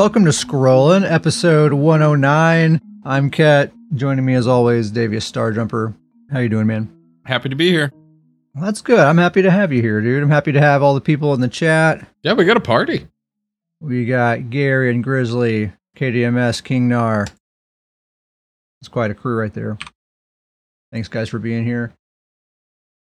Welcome to Scrollin', episode 109. I'm Kat. Joining me as always, Davius Starjumper. How you doing, man? Happy to be here. Well, that's good. I'm happy to have you here, dude. I'm happy to have all the people in the chat. Yeah, we got a party. We got Gary and Grizzly, KDMS, King Nar. It's quite a crew right there. Thanks guys for being here.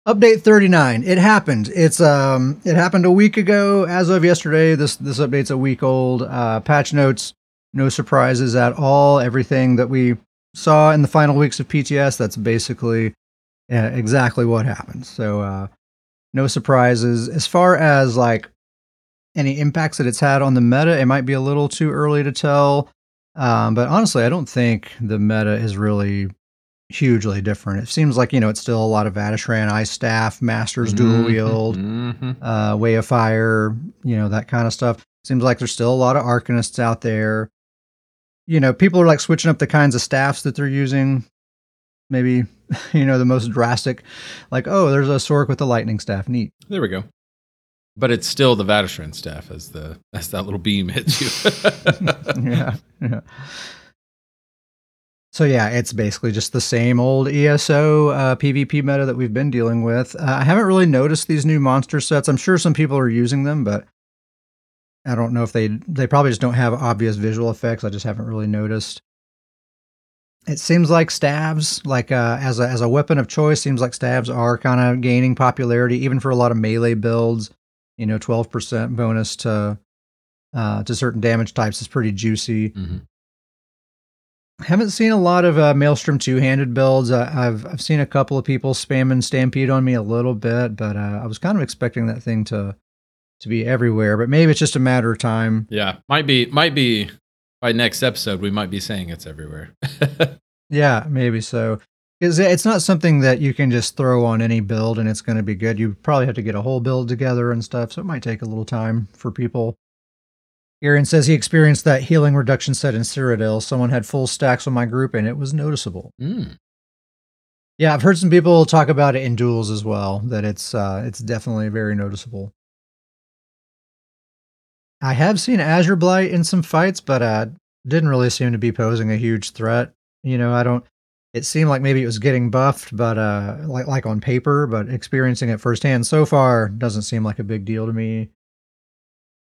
Update 39. It happened. It's um it happened a week ago as of yesterday. This this update's a week old. Uh patch notes, no surprises at all. Everything that we saw in the final weeks of PTS, that's basically uh, exactly what happened. So uh no surprises. As far as like any impacts that it's had on the meta, it might be a little too early to tell. Um, but honestly, I don't think the meta is really hugely different. It seems like you know it's still a lot of Vateshran, Ice Staff, Masters dual Mhm, wield, mhm. uh, Way of Fire, you know that kind of stuff. Seems like there's still a lot of Arcanists out there. You know, people are like switching up the kinds of staffs that they're using. Maybe you know the most drastic, like oh, there's a Sork with a lightning staff. Neat. There we go. But it's still the Vateshran staff as the as that little beam hits you. yeah, yeah. So yeah, it's basically just the same old ESO uh, PvP meta that we've been dealing with. Uh, I haven't really noticed these new monster sets. I'm sure some people are using them, but I don't know if they they probably just don't have obvious visual effects. I just haven't really noticed. It seems like stabs, like uh, as a as a weapon of choice, seems like stabs are kind of gaining popularity, even for a lot of melee builds. You know, twelve percent bonus to uh, to certain damage types is pretty juicy. Mhm. Haven't seen a lot of uh, Maelstrom two-handed builds. Uh, I've I've seen a couple of people spamming Stampede on me a little bit, but uh, I was kind of expecting that thing to to be everywhere. But maybe it's just a matter of time. yeah, might be might be by next episode we might be saying it's everywhere. Yeah, maybe so. Because it's not something that you can just throw on any build and it's going to be good. You probably have to get a whole build together and stuff, so it might take a little time for people. Aaron says he experienced that healing reduction set in Cyrodiil. Someone had full stacks on my group and it was noticeable. Mm. Yeah, I've heard some people talk about it in duels as well. That it's uh, it's definitely very noticeable. I have seen Azure Blight in some fights, but uh, didn't really seem to be posing a huge threat. You know, I don't. It seemed like maybe it was getting buffed, but uh, like like on paper, but experiencing it firsthand so far doesn't seem like a big deal to me.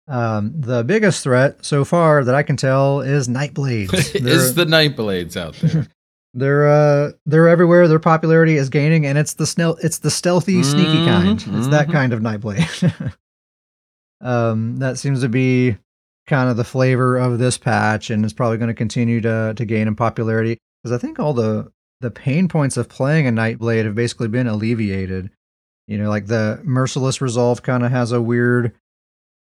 Um, the biggest threat so far that I can tell is Nightblades. Is the night blades out there? they're uh they're everywhere. Their popularity is gaining, and it's the snel- it's the stealthy, sneaky Mhm, kind. It's that mhm. kind of Nightblade. um, that seems to be kind of the flavor of this patch, and it's probably going to continue to to gain in popularity because I think all the the pain points of playing a Nightblade have basically been alleviated. You know, like the merciless resolve kind of has a weird.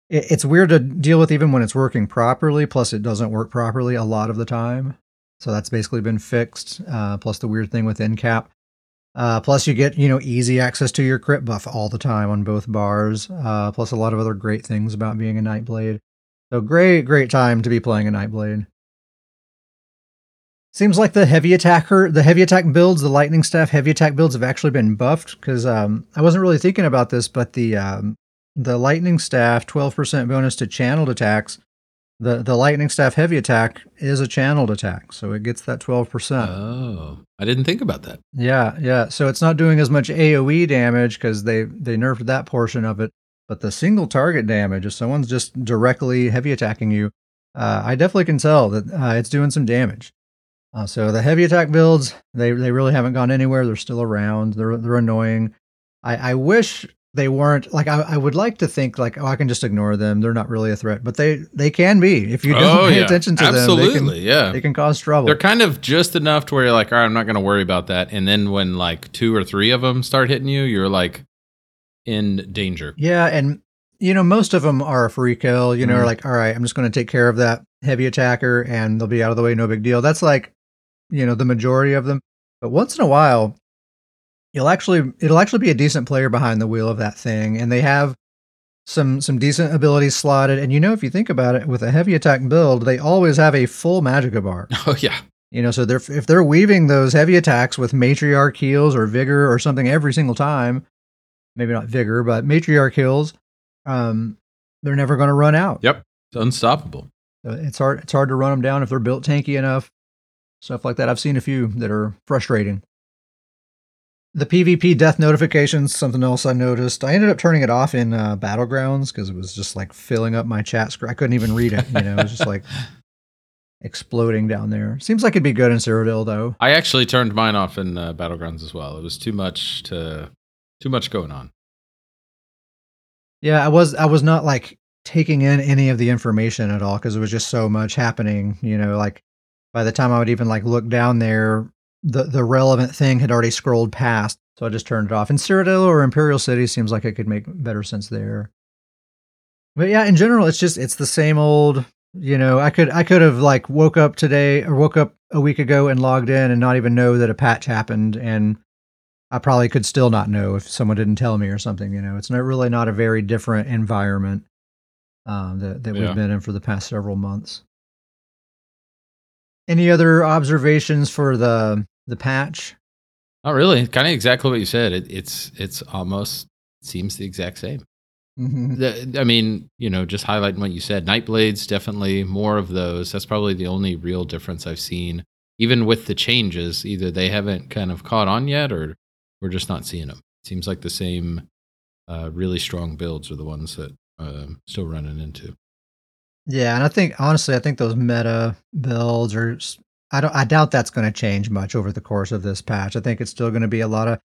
It- It's weird to deal with even when it's working properly. Plus, it doesn't work properly a lot of the time. So that's basically been fixed. Uh, plus the weird thing with NCAP. Uh, plus you get you know easy access to your crit buff all the time on both bars. Uh, plus a lot of other great things about being a Nightblade. So great, great time to be playing a Nightblade. Seems like the heavy attacker, the heavy attack builds, the lightning staff heavy attack builds have actually been buffed because um, I wasn't really thinking about this, but the um, the lightning staff 12% bonus to channeled attacks the the lightning staff heavy attack is a channeled attack, so it gets that twelve percent. oh, I didn't think about that. Yeah, yeah. So it's not doing as much AOE damage because they they nerfed that portion of it. But the single target damage, if someone's just directly heavy attacking you, uh, I definitely can tell that uh, it's doing some damage. Uh, so the heavy attack builds, they they really haven't gone anywhere. They're still around. They're they're annoying. I, I wish they weren't like I, I would like to think like oh I can just ignore them. They're not really a threat, but they they can be if you don't oh pay yeah, attention to them. absolutely, yeah. they can cause trouble. They're kind of just enough to where you're like, all right, I'm not going to worry about that. And then when like two or three of them start hitting you, you're like in danger. Yeah, and you know most of them are a free kill. You know, Mhm. like all right, I'm just going to take care of that heavy attacker, and they'll be out of the way, no big deal. That's like you know the majority of them. But once in a while, you'll actually it'll actually be a decent player behind the wheel of that thing, and they have some some decent abilities slotted. And you know, if you think about it, with a heavy attack build, they always have a full Magica bar. Oh yeah, You know, so they're if they're weaving those heavy attacks with matriarch heals or vigor or something every single time, maybe not vigor, but matriarch heals, um, they're never going to run out. yep, it's unstoppable. It's hard. It's hard to run them down if they're built tanky enough. Stuff like that. I've seen a few that are frustrating. The PvP death notifications, something else I noticed. I ended up turning it off in uh, Battlegrounds because it was just like filling up my chat screen. I couldn't even read it. You know, it was just like exploding down there. Seems like it'd be good in Cyrodiil though. I actually turned mine off in uh, Battlegrounds as well. It was too much to too much going on. Yeah, I was I was not like taking in any of the information at all because it was just so much happening. You know, like by the time I would even like look down there, the the relevant thing had already scrolled past. So I just turned it off. And Cyrodiil or Imperial City seems like it could make better sense there. But yeah, in general, it's just it's the same old. You know, I could I could have like woke up today or woke up a week ago and logged in and not even know that a patch happened and I probably could still not know if someone didn't tell me or something. You know, it's not really not a very different environment um, that that Yeah. we've been in for the past several months. Any other observations for the the patch? Not really. Kind of exactly what you said. It, it's it's almost seems the exact same. Mm-hmm. The, I mean, you know, just highlighting what you said. Nightblades definitely more of those. That's probably the only real difference I've seen. Even with the changes, either they haven't kind of caught on yet, or we're just not seeing them. Seems like the same uh, really strong builds are the ones that uh, still running into. Yeah, and I think honestly, I think those meta builds are. I don't. I doubt that's going to change much over the course of this patch. I think it's still going to be a lot of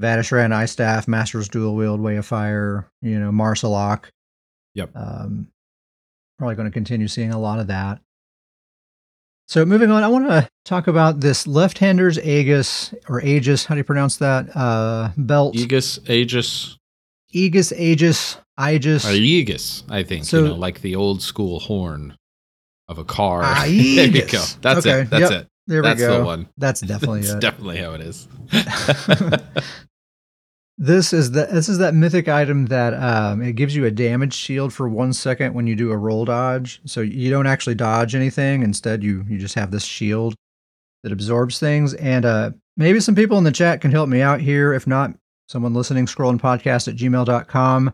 Vateshran, Ice Staff, Master's Dual Wield, Way of Fire. You know, Marsalok. Yep. Um, probably going to continue seeing a lot of that. So moving on, I want to talk about this left-hander's Aegis or Aegis. How do you pronounce that? Uh, belt. Aegis, Aegis, Aegis, Aegis, Aegis. or Aegis, I think. So- you know, like the old school horn of a car. Ah, there you go. That's Okay, it. That's yep. it. there we That's go. the one. That's definitely it. That's it. definitely how it is. This is the this is that mythic item that um, it gives you a damage shield for one second when you do a roll dodge. So you don't actually dodge anything. Instead, you you just have this shield that absorbs things. And uh, maybe some people in the chat can help me out here. If not, someone listening, scrolling podcast at gmail.com.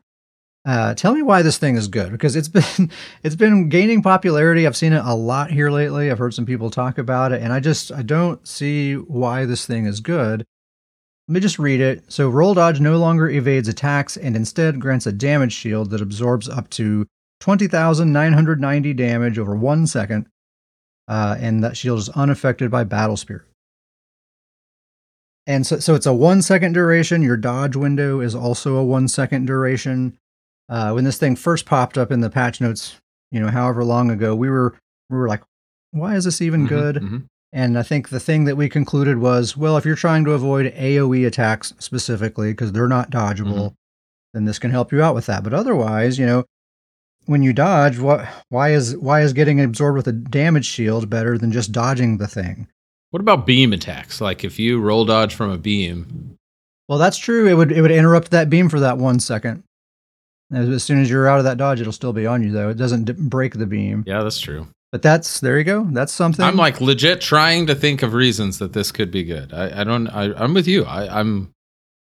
Uh, tell me why this thing is good because it's been it's been gaining popularity. I've seen it a lot here lately. I've heard some people talk about it, and I just I don't see why this thing is good. Let me just read it. So, roll dodge no longer evades attacks and instead grants a damage shield that absorbs up to 20,990 damage over one second. Uh, and that shield is unaffected by battle spirit. And so, so it's a one second duration. Your dodge window is also a one second duration. Uh, when this thing first popped up in the patch notes, you know, however long ago, we were we were like, why is this even Mhm, good? mhm. And I think the thing that we concluded was, well, if you're trying to avoid AoE attacks specifically because they're not dodgeable, then this can help you out with that. But otherwise, you know, when you dodge, what why is why is getting absorbed with a damage shield better than just dodging the thing? What about beam attacks? Like if you roll dodge from a beam, Well, that's true. It would it would interrupt that beam for that one second. As, as soon as you're out of that dodge, it'll still be on you though. It doesn't d- break the beam. yeah, that's true. But that's there you go. That's something. I'm like legit trying to think of reasons that this could be good. I, I don't. I, I'm with you. I, I'm.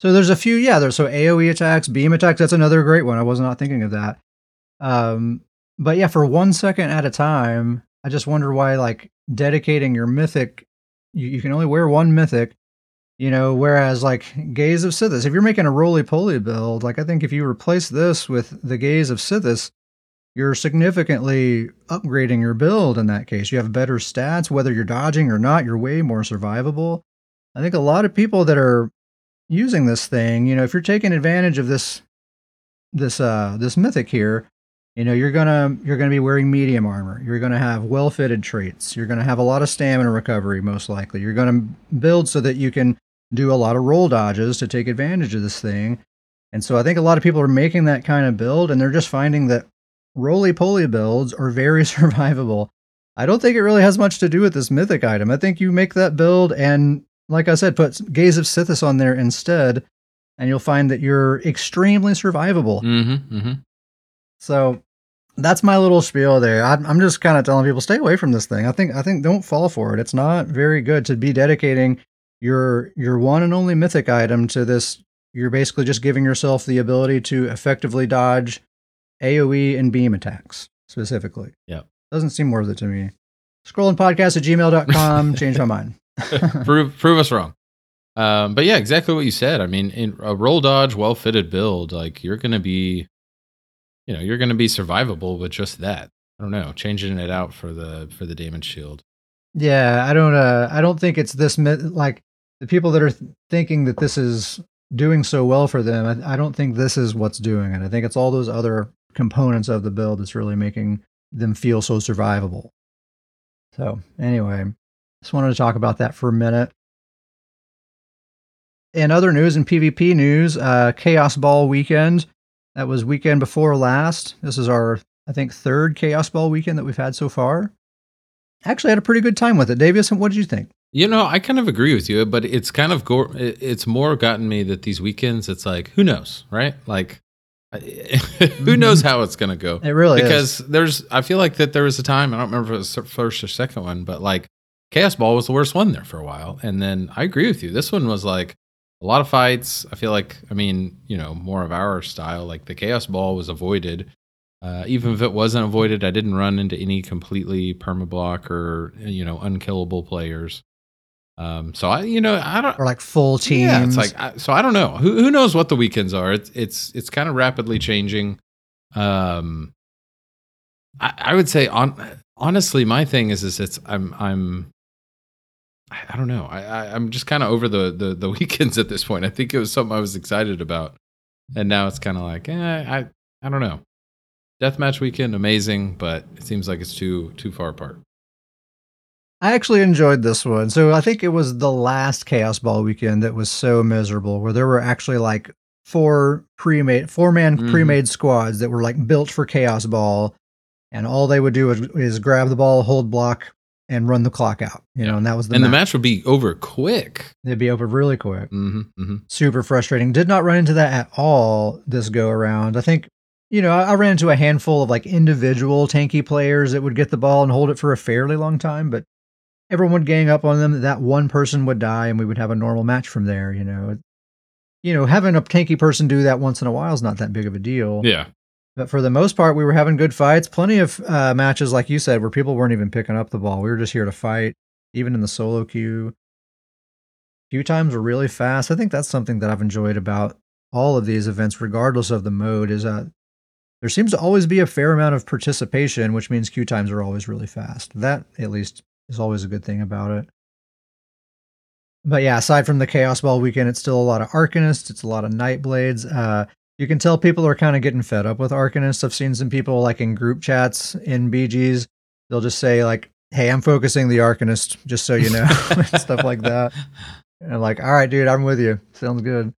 So there's a few, yeah. There's so AOE attacks, beam attacks. That's another great one. I was not thinking of that. Um, but yeah, for one second at a time, I just wonder why, like, dedicating your mythic, you, you can only wear one mythic, you know. Whereas, like, Gaze of Sithis, if you're making a roly poly build, like, I think if you replace this with the Gaze of Sithis, you're significantly upgrading your build in that case. You have better stats, whether you're dodging or not, you're way more survivable. I think a lot of people that are using this thing, you know, if you're taking advantage of this this uh this mythic here, you know, you're gonna you're gonna be wearing medium armor. You're gonna have well fitted traits. You're gonna have a lot of stamina recovery, most likely. You're gonna build so that you can do a lot of roll dodges to take advantage of this thing. And so I think a lot of people are making that kind of build and they're just finding that roly poly builds are very survivable. I don't think it really has much to do with this mythic item. I think you make that build and like I said, put Gaze of Sithis on there instead, and you'll find that you're extremely survivable. Mm-hmm, mm-hmm. So that's my little spiel there. I'm, I'm just kind of telling people stay away from this thing. I think I think don't fall for it. It's not very good to be dedicating your your one and only mythic item to this. You're basically just giving yourself the ability to effectively dodge AOE and beam attacks specifically. Yeah. Doesn't seem worth it to me. Scrollingpodcast at gmail.com. Change my mind. prove prove us wrong. Um, but yeah, exactly what you said. I mean, in a roll dodge, well fitted build, like you're gonna be, you know, you're gonna be survivable with just that. I don't know, changing it out for the for the damage shield. Yeah, I don't. Uh, I don't think it's this. Like the people that are th- thinking that this is doing so well for them. I, I don't think this is what's doing it. I think it's all those other components of the build that's really making them feel so survivable. So anyway, just wanted to talk about that for a minute. In other news and PvP news, uh, Chaos Ball weekend. That was weekend before last. This is our, I think, third Chaos Ball weekend that we've had so far. Actually, had a pretty good time with it. Davis, what did you think? You know, I kind of agree with you, but it's kind of go- it's more gotten me that these weekends, it's like who knows, right? Like, who knows how it's gonna go? It really because is. there's I feel like that there was a time I don't remember if it was the first or second one, but like Chaos Ball was the worst one there for a while, and then I agree with you. This one was like a lot of fights. I feel like I mean you know more of our style. Like the Chaos Ball was avoided. Uh, even if it wasn't avoided, I didn't run into any completely permablock or you know unkillable players. Um, so I you know I don't Or like full teams. yeah, it's like I, so. I don't know. Who who knows what the weekends are? It's it's it's kind of rapidly changing. Um, I, I would say on honestly, my thing is is it's I'm I'm I don't know. I, I I'm just kind of over the, the the weekends at this point. I think it was something I was excited about, and now it's kind of like eh, I I don't know. Deathmatch weekend, amazing, but it seems like it's too too far apart. I actually enjoyed this one. So I think it was the last Chaos Ball weekend that was so miserable, where there were actually like four pre-made, four-man Mhm. pre-made squads that were like built for Chaos Ball, and all they would do is, is grab the ball, hold block, and run the clock out. You know, and that was the and the match. match would be over quick. They'd be over really quick. hmm hmm super frustrating. Did not run into that at all this go around. I think, you know, I ran into a handful of like individual tanky players that would get the ball and hold it for a fairly long time, but everyone would gang up on them. That one person would die, and we would have a normal match from there. You know, you know, having a tanky person do that once in a while is not that big of a deal. Yeah. But for the most part, we were having good fights. Plenty of uh, matches, like you said, where people weren't even picking up the ball. We were just here to fight, even in the solo queue. Queue times were really fast. I think that's something that I've enjoyed about all of these events, regardless of the mode, is that there seems to always be a fair amount of participation, which means queue times are always really fast. That, at least, is always a good thing about it. But yeah, aside from the Chaos Ball weekend, it's still a lot of Arcanists, it's a lot of Nightblades. Uh, you can tell people are kind of getting fed up with Arcanists. I've seen some people like in group chats in BGs, they'll just say like, "Hey, I'm focusing the Arcanist, just so you know," stuff like that. And I'm like, "All right, dude, I'm with you. Sounds good."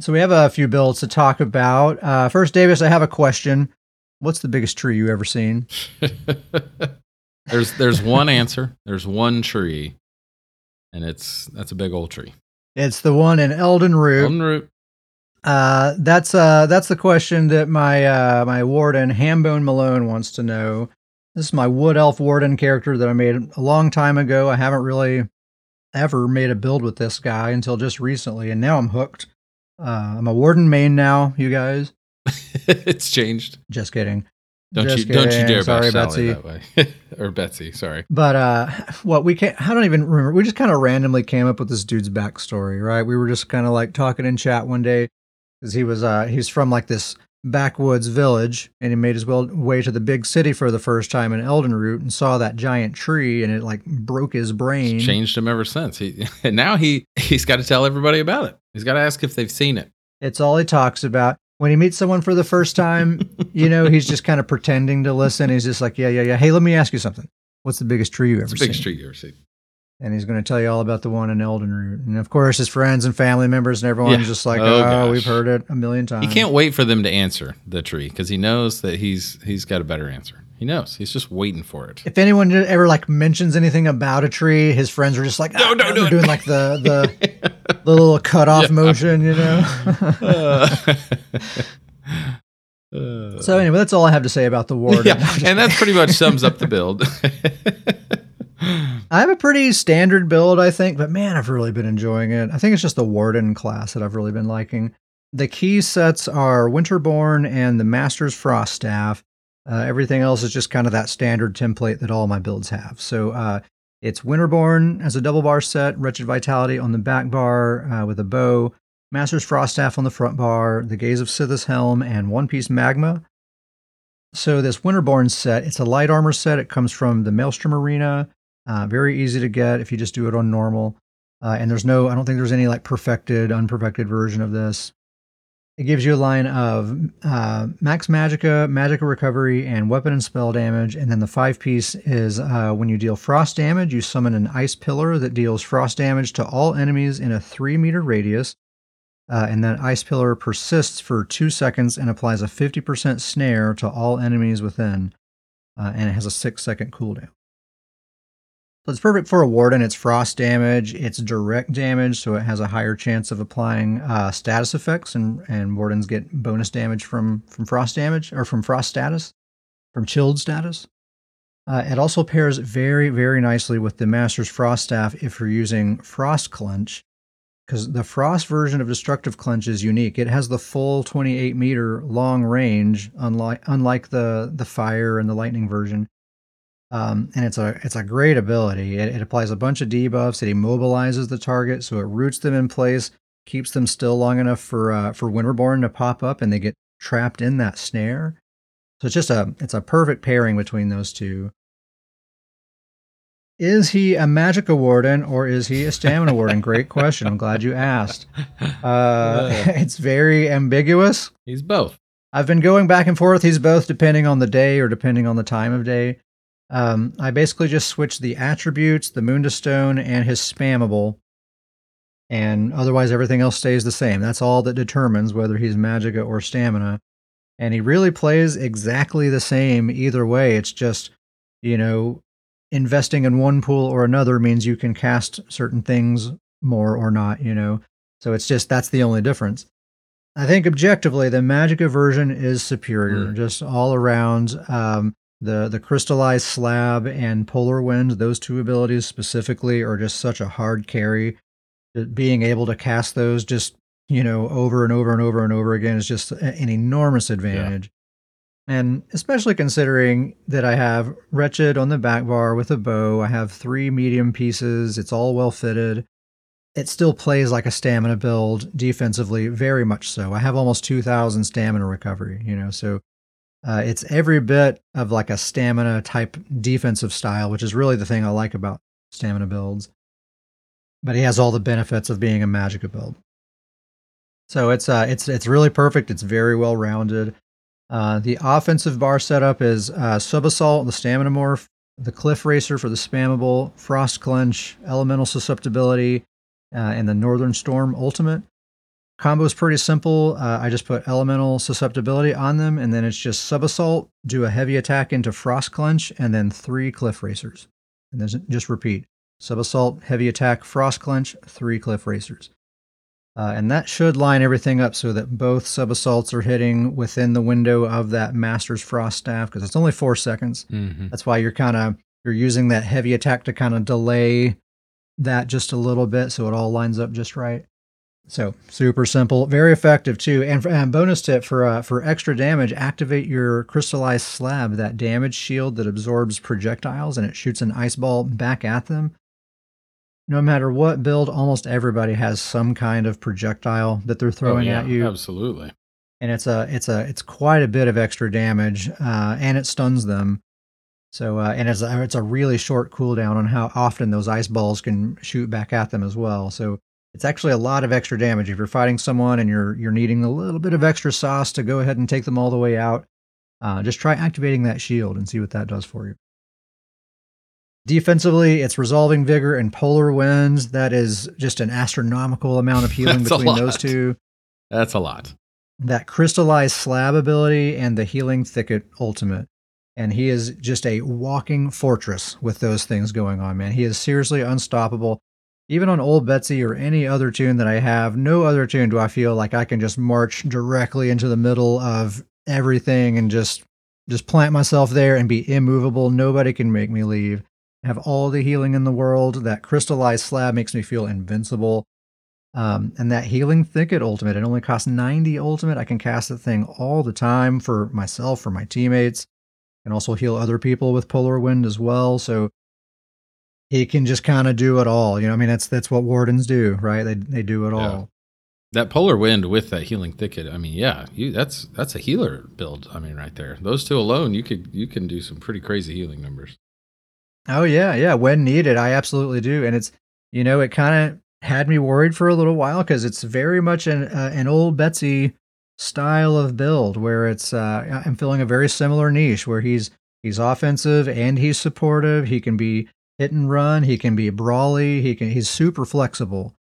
So we have a few builds to talk about. Uh, first, Davis, I have a question. What's the biggest tree you ever seen? there's there's one answer. There's one tree, and it's that's a big old tree. It's the one in Elden Root. Golden root. Uh, that's uh, that's the question that my uh, my warden Hambone Malone wants to know. This is my wood elf warden character that I made a long time ago. I haven't really ever made a build with this guy until just recently, and now I'm hooked. Uh, I'm a warden main now, you guys. it's changed. Just kidding. Don't Just you don't you kidding. dare Sorry, Betsy. that way. or Betsy, sorry. But uh, what we can't, I don't even remember. We just kind of randomly came up with this dude's backstory, right? We were just kind of like talking in chat one day because he was uh he's from like this backwoods village and he made his well way to the big city for the first time in Elden Root and saw that giant tree and it like broke his brain. It's changed him ever since. He and now he he's got to tell everybody about it. He's got to ask if they've seen it. It's all he talks about. When he meets someone for the first time, you know, he's just kind of pretending to listen. He's just like, yeah, yeah, yeah. Hey, let me ask you something. What's the biggest tree you ever seen? big street you ever seen. and he's going to tell you all about the one in Elden Root. And of course, his friends and family members and everyone's Yeah. just like, Oh, "Oh, we've heard it a million times." He can't wait for them to answer the tree because he knows that he's he's got a better answer. He knows. He's just waiting for it. If anyone ever like mentions anything about a tree, his friends are just like, No, "Ah," do they're doing like the the the little cut off Yeah. motion, you know. Uh, uh, so anyway, that's all I have to say about the warden. yeah, and that pretty much sums up the build. I have a pretty standard build, I think, but man, I've really been enjoying it. I think it's just the Warden class that I've really been liking. The key sets are Winterborn and the Master's Frost Staff. Uh, everything else is just kind of that standard template that all my builds have. So uh, it's Winterborn as a double bar set, Wretched Vitality on the back bar uh, with a bow, Master's Frost Staff on the front bar, the Gaze of Sithis Helm, and One Piece Magma. So this Winterborn set, it's a light armor set. It comes from the Maelstrom Arena. Uh, very easy to get if you just do it on normal. Uh, and there's no, I don't think there's any like perfected, unperfected version of this. It gives you a line of uh, max magicka, magicka recovery, and weapon and spell damage. And then the five piece is uh, when you deal frost damage, you summon an ice pillar that deals frost damage to all enemies in a three meter radius. Uh, and that ice pillar persists for two seconds and applies a 50% snare to all enemies within. Uh, and it has a six second cooldown. So it's perfect for a warden. It's frost damage. It's direct damage, so it has a higher chance of applying uh, status effects, and, and wardens get bonus damage from from frost damage or from frost status, from chilled status. Uh, it also pairs very very nicely with the Master's Frost Staff if you're using Frost Clench, because the Frost version of Destructive Clench is unique. It has the full 28 meter long range, unlike unlike the the Fire and the Lightning version. Um, and it's a it's a great ability. It, it, applies a bunch of debuffs. It immobilizes the target, so it roots them in place, keeps them still long enough for uh, for Winterborn to pop up, and they get trapped in that snare. So it's just a it's a perfect pairing between those two. Is he a Magicka Warden or is he a Stamina Warden? Great question. I'm glad you asked. Uh, it's very ambiguous. He's both. I've been going back and forth. He's both depending on the day or depending on the time of day. Um, I basically just switched the attributes, the Mundus stone, and his spammable. And otherwise, everything else stays the same. That's all that determines whether he's Magicka or Stamina. And he really plays exactly the same either way. It's just, you know, investing in one pool or another means you can cast certain things more or not, you know. So it's just that's the only difference. I think objectively, the Magicka version is superior, mm. just all around. Um, the the crystallized slab and polar wind those two abilities specifically are just such a hard carry. Being able to cast those just you know over and over and over and over again is just an enormous advantage. Yeah. and especially considering that i have wretched on the back bar with a bow i have three medium pieces it's all well fitted. It still plays like a stamina build defensively very much so. I have almost 2000 stamina recovery you know so uh, it's every bit of like a stamina type defensive style, which is really the thing I like about stamina builds. But he has all the benefits of being a Magicka build. So it's uh, it's it's really perfect. It's very well rounded. Uh, the offensive bar setup is uh, Sub Assault, the Stamina Morph, the Cliff Racer for the spammable, Frost Clench, Elemental Susceptibility, uh, and the Northern Storm Ultimate. Combo is pretty simple. Uh, I just put elemental susceptibility on them, and then it's just sub assault, do a heavy attack into frost clench, and then three cliff racers. And then just repeat sub assault, heavy attack, frost clench, three cliff racers. Uh, and that should line everything up so that both sub assaults are hitting within the window of that master's frost staff because it's only four seconds. Mm-hmm. That's why you're kind of you're using that heavy attack to kind of delay that just a little bit so it all lines up just right. So super simple, very effective too. And, and bonus tip for uh, for extra damage, activate your crystallized slab, that damage shield that absorbs projectiles and it shoots an ice ball back at them. No matter what build, almost everybody has some kind of projectile that they're oh, throwing oh, yeah, at you. Absolutely. And it's a it's a it's quite a bit of extra damage, uh, and it stuns them. So uh, and it's a, it's a really short cooldown on how often those ice balls can shoot back at them as well. So it's actually a lot of extra damage. If you're fighting someone and you're you're needing a little bit of extra sauce to go ahead and take them all the way out, uh, just try activating that shield and see what that does for you. Defensively, it's resolving vigor and polar winds. That is just an astronomical amount of healing between those two. That's a lot. That crystallized slab ability and the healing thicket ultimate. And he is just a walking fortress with those things going on, man. He is seriously unstoppable even on Old Betsy or any other toon that I have, no other toon do I feel like I can just march directly into the middle of everything and just just plant myself there and be immovable. Nobody can make me leave. I have all the healing in the world. That crystallized slab makes me feel invincible. Um, and that healing thicket ultimate, it only costs 90 ultimate. I can cast the thing all the time for myself, for my teammates. and also heal other people with polar wind as well. So he can just kind of do it all. You know, I mean, that's that's what wardens do, right? They they do it Yeah. all. That polar wind with that healing thicket. I mean, yeah, you that's that's a healer build. I mean, right there. Those two alone, you could you can do some pretty crazy healing numbers. Oh yeah, yeah. When needed, I absolutely do, and it's you know it kind of had me worried for a little while because it's very much an uh, an old Betsy style of build where it's uh, I'm filling a very similar niche where he's he's offensive and he's supportive. He can be hit and run. He can be brawly. He can he's super flexible.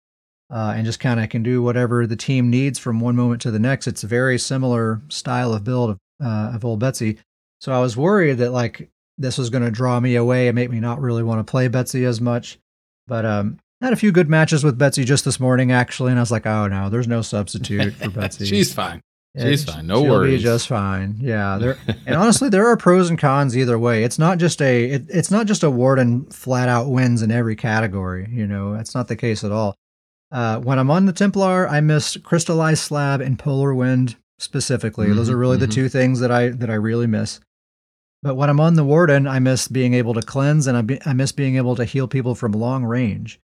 Uh, and just kind of can do whatever the team needs from one moment to the next. It's a very similar style of build of, uh, of old Betsy. So I was worried that like this was going to draw me away and make me not really want to play Betsy as much. But um, had a few good matches with Betsy just this morning, actually, and I was like, oh no, there's no substitute for Betsy. She's fine. She's fine. No she'll worries. Be just fine. Yeah. There, and honestly, there are pros and cons either way. It's not just a it, it's not just a Warden flat out wins in every category. You know, that's not the case at all. Uh, when I'm on the Templar, I miss Crystallized Slab and Polar Wind specifically. Those Mhm, are really the mhm. two things that I that I really miss. But when I'm on the Warden, I miss being able to cleanse and I, be, I miss being able to heal people from long range.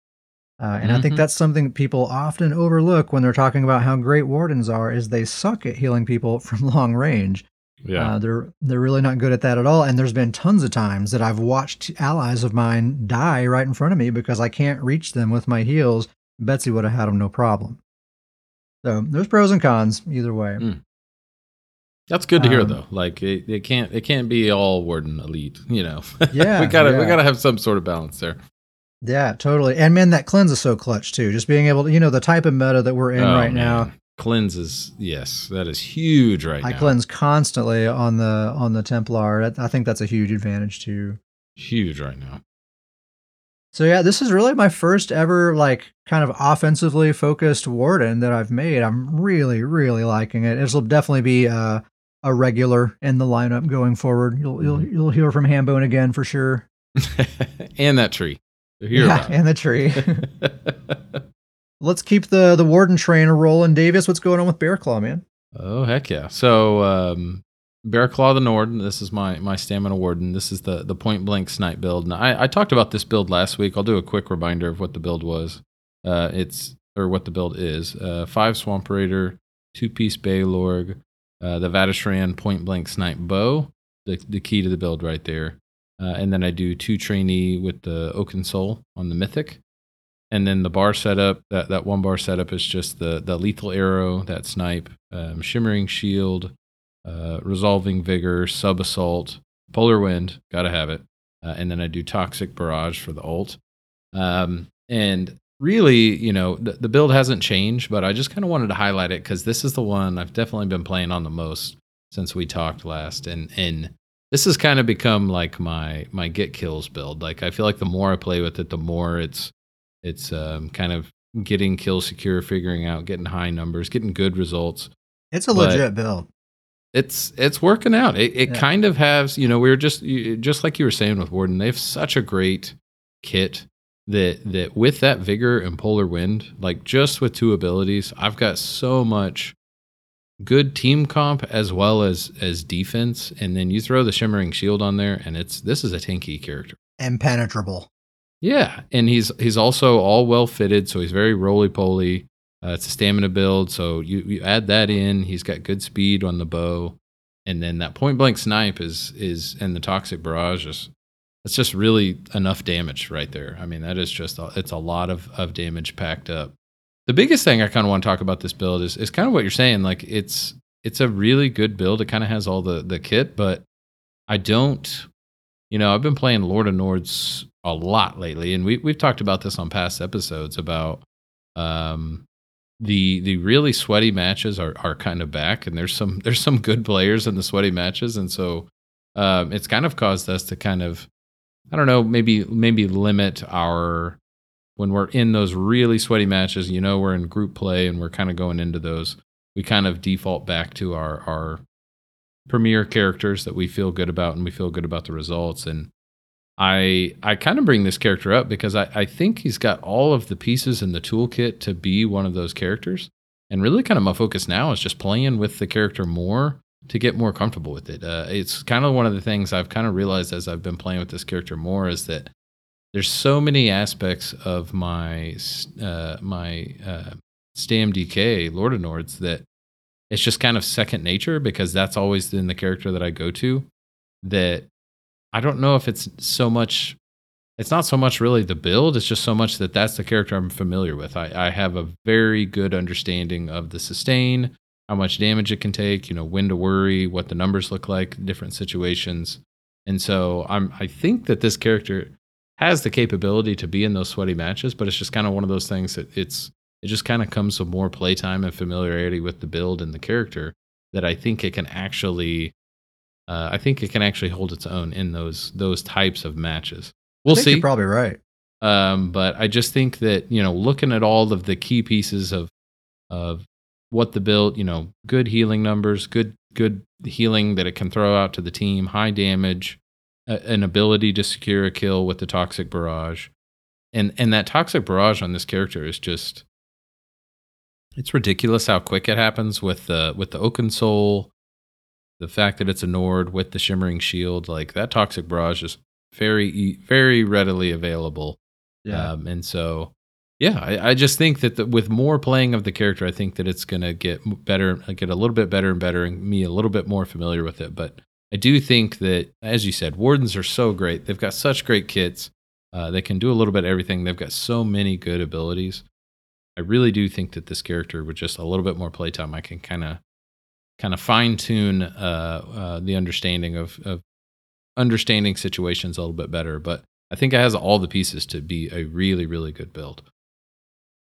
Uh, and I think Mhm. that's something people often overlook when they're talking about how great wardens are is they suck at healing people from long range. Yeah. Uh, they're they're really not good at that at all. And there's been tons of times that I've watched allies of mine die right in front of me because I can't reach them with my heals. Betsy would have had them no problem. So there's pros and cons either way. Mm. That's good to hear Um, though. Like it, it can't it can't be all warden elite, you know. Yeah, we gotta we gotta have some sort of balance there. Yeah, totally. And man, that cleanse is so clutch too. Just being able to, you know, the type of meta that we're in Oh, right now. man. Cleanse is yes, that is huge right I now. I cleanse constantly on the on the Templar. I think that's a huge advantage too. Huge right now. So yeah, this is really my first ever like kind of offensively focused warden that I've made. I'm really really liking it. This will definitely be uh, a regular in the lineup going forward. You'll you'll Mm-hmm. you'll hear from Hambone again for sure. and that tree. Yeah, and the tree. Let's keep the the warden train rolling. Davis, what's going on with Bear Claw, man? oh heck yeah. So um Bear Claw the Nord, this is my my stamina warden. This is the the point blank snipe build. And I, I talked about this build last week. I'll do a quick reminder of what the build was. Uh it's or what the build is. Uh five Swamp Raider, two piece Balorgh, uh the Vateshran point blank snipe bow, the the key to the build right there. Uh, and then I do two trainee with the Oaken Soul on the Mythic. And then the bar setup, that, that one bar setup is just the, the lethal arrow, that snipe, um, shimmering shield, uh, resolving vigor, sub assault, polar wind, gotta have it. Uh, and then I do toxic barrage for the ult. Um, and really, you know, the, the build hasn't changed, but I just kind of wanted to highlight it because this is the one I've definitely been playing on the most since we talked last. And, and this has kind of become like my my get kills build. Like I feel like the more I play with it, the more it's it's um, kind of getting kill secure, figuring out, getting high numbers, getting good results. It's a But- legit build. It's it's working out. It, it Yeah. kind of has, you know, we were just just like you were saying with Warden. They have such a great kit that that with that vigor and polar wind, like just with two abilities, I've got so much good team comp as well as as defense. And then you throw the shimmering shield on there, and it's this is a tanky character. Impenetrable. Yeah, and he's he's also all well fitted, so he's very roly poly. Uh, it's a stamina build, so you, you add that in. He's got good speed on the bow, and then that point blank snipe is is and the toxic barrage is it's just really enough damage right there. I mean, that is just a, it's a lot of of damage packed up. The biggest thing I kind of want to talk about this build is is kind of what you're saying. Like it's it's a really good build. It kind of has all the the kit, but I don't you know, I've been playing Lord of Nords a lot lately, and we we've talked about this on past episodes about um, the the really sweaty matches are are kind of back, and there's some there's some good players in the sweaty matches, and so um, it's kind of caused us to kind of I don't know maybe maybe limit our when we're in those really sweaty matches. You know, we're in group play and we're kind of going into those. We kind of default back to our our premier characters that we feel good about and we feel good about the results and i i kind of bring this character up because I, I think he's got all of the pieces in the toolkit to be one of those characters and really kind of my focus now is just playing with the character more to get more comfortable with it. Uh, it's kind of one of the things I've kind of realized as I've been playing with this character more is that there's so many aspects of my uh, my uh, StamDK Lord of Nords that it's just kind of second nature because that's always been the character that I go to. That I don't know if it's so much. It's not so much really the build. It's just so much that that's the character I'm familiar with. I, I have a very good understanding of the sustain, how much damage it can take, you know, when to worry, what the numbers look like, different situations. And so I'm I think that this character has the capability to be in those sweaty matches, but it's just kind of one of those things that it's it just kind of comes with more playtime and familiarity with the build and the character that I think it can actually uh, I think it can actually hold its own in those those types of matches. We'll see. You're probably right. Um, but I just think that you know, looking at all of the key pieces of of what the build, you know, good healing numbers, good good healing that it can throw out to the team, high damage, an ability to secure a kill with the toxic barrage, and and that toxic barrage on this character is just it's ridiculous how quick it happens with the with the Oaken Soul, the fact that it's a Nord with the shimmering shield, like that toxic barrage is very very readily available. Yeah, um, and so yeah, I, I, just think that the, with more playing of the character, I think that it's going to get better, get a little bit better and better, and me a little bit more familiar with it. But I do think that, as you said, wardens are so great. They've got such great kits. Uh, they can do a little bit of everything. They've got so many good abilities. I really do think that this character, with just a little bit more playtime, I can kind of kind of fine tune uh, uh, the understanding of, of understanding situations a little bit better. But I think it has all the pieces to be a really, really good build.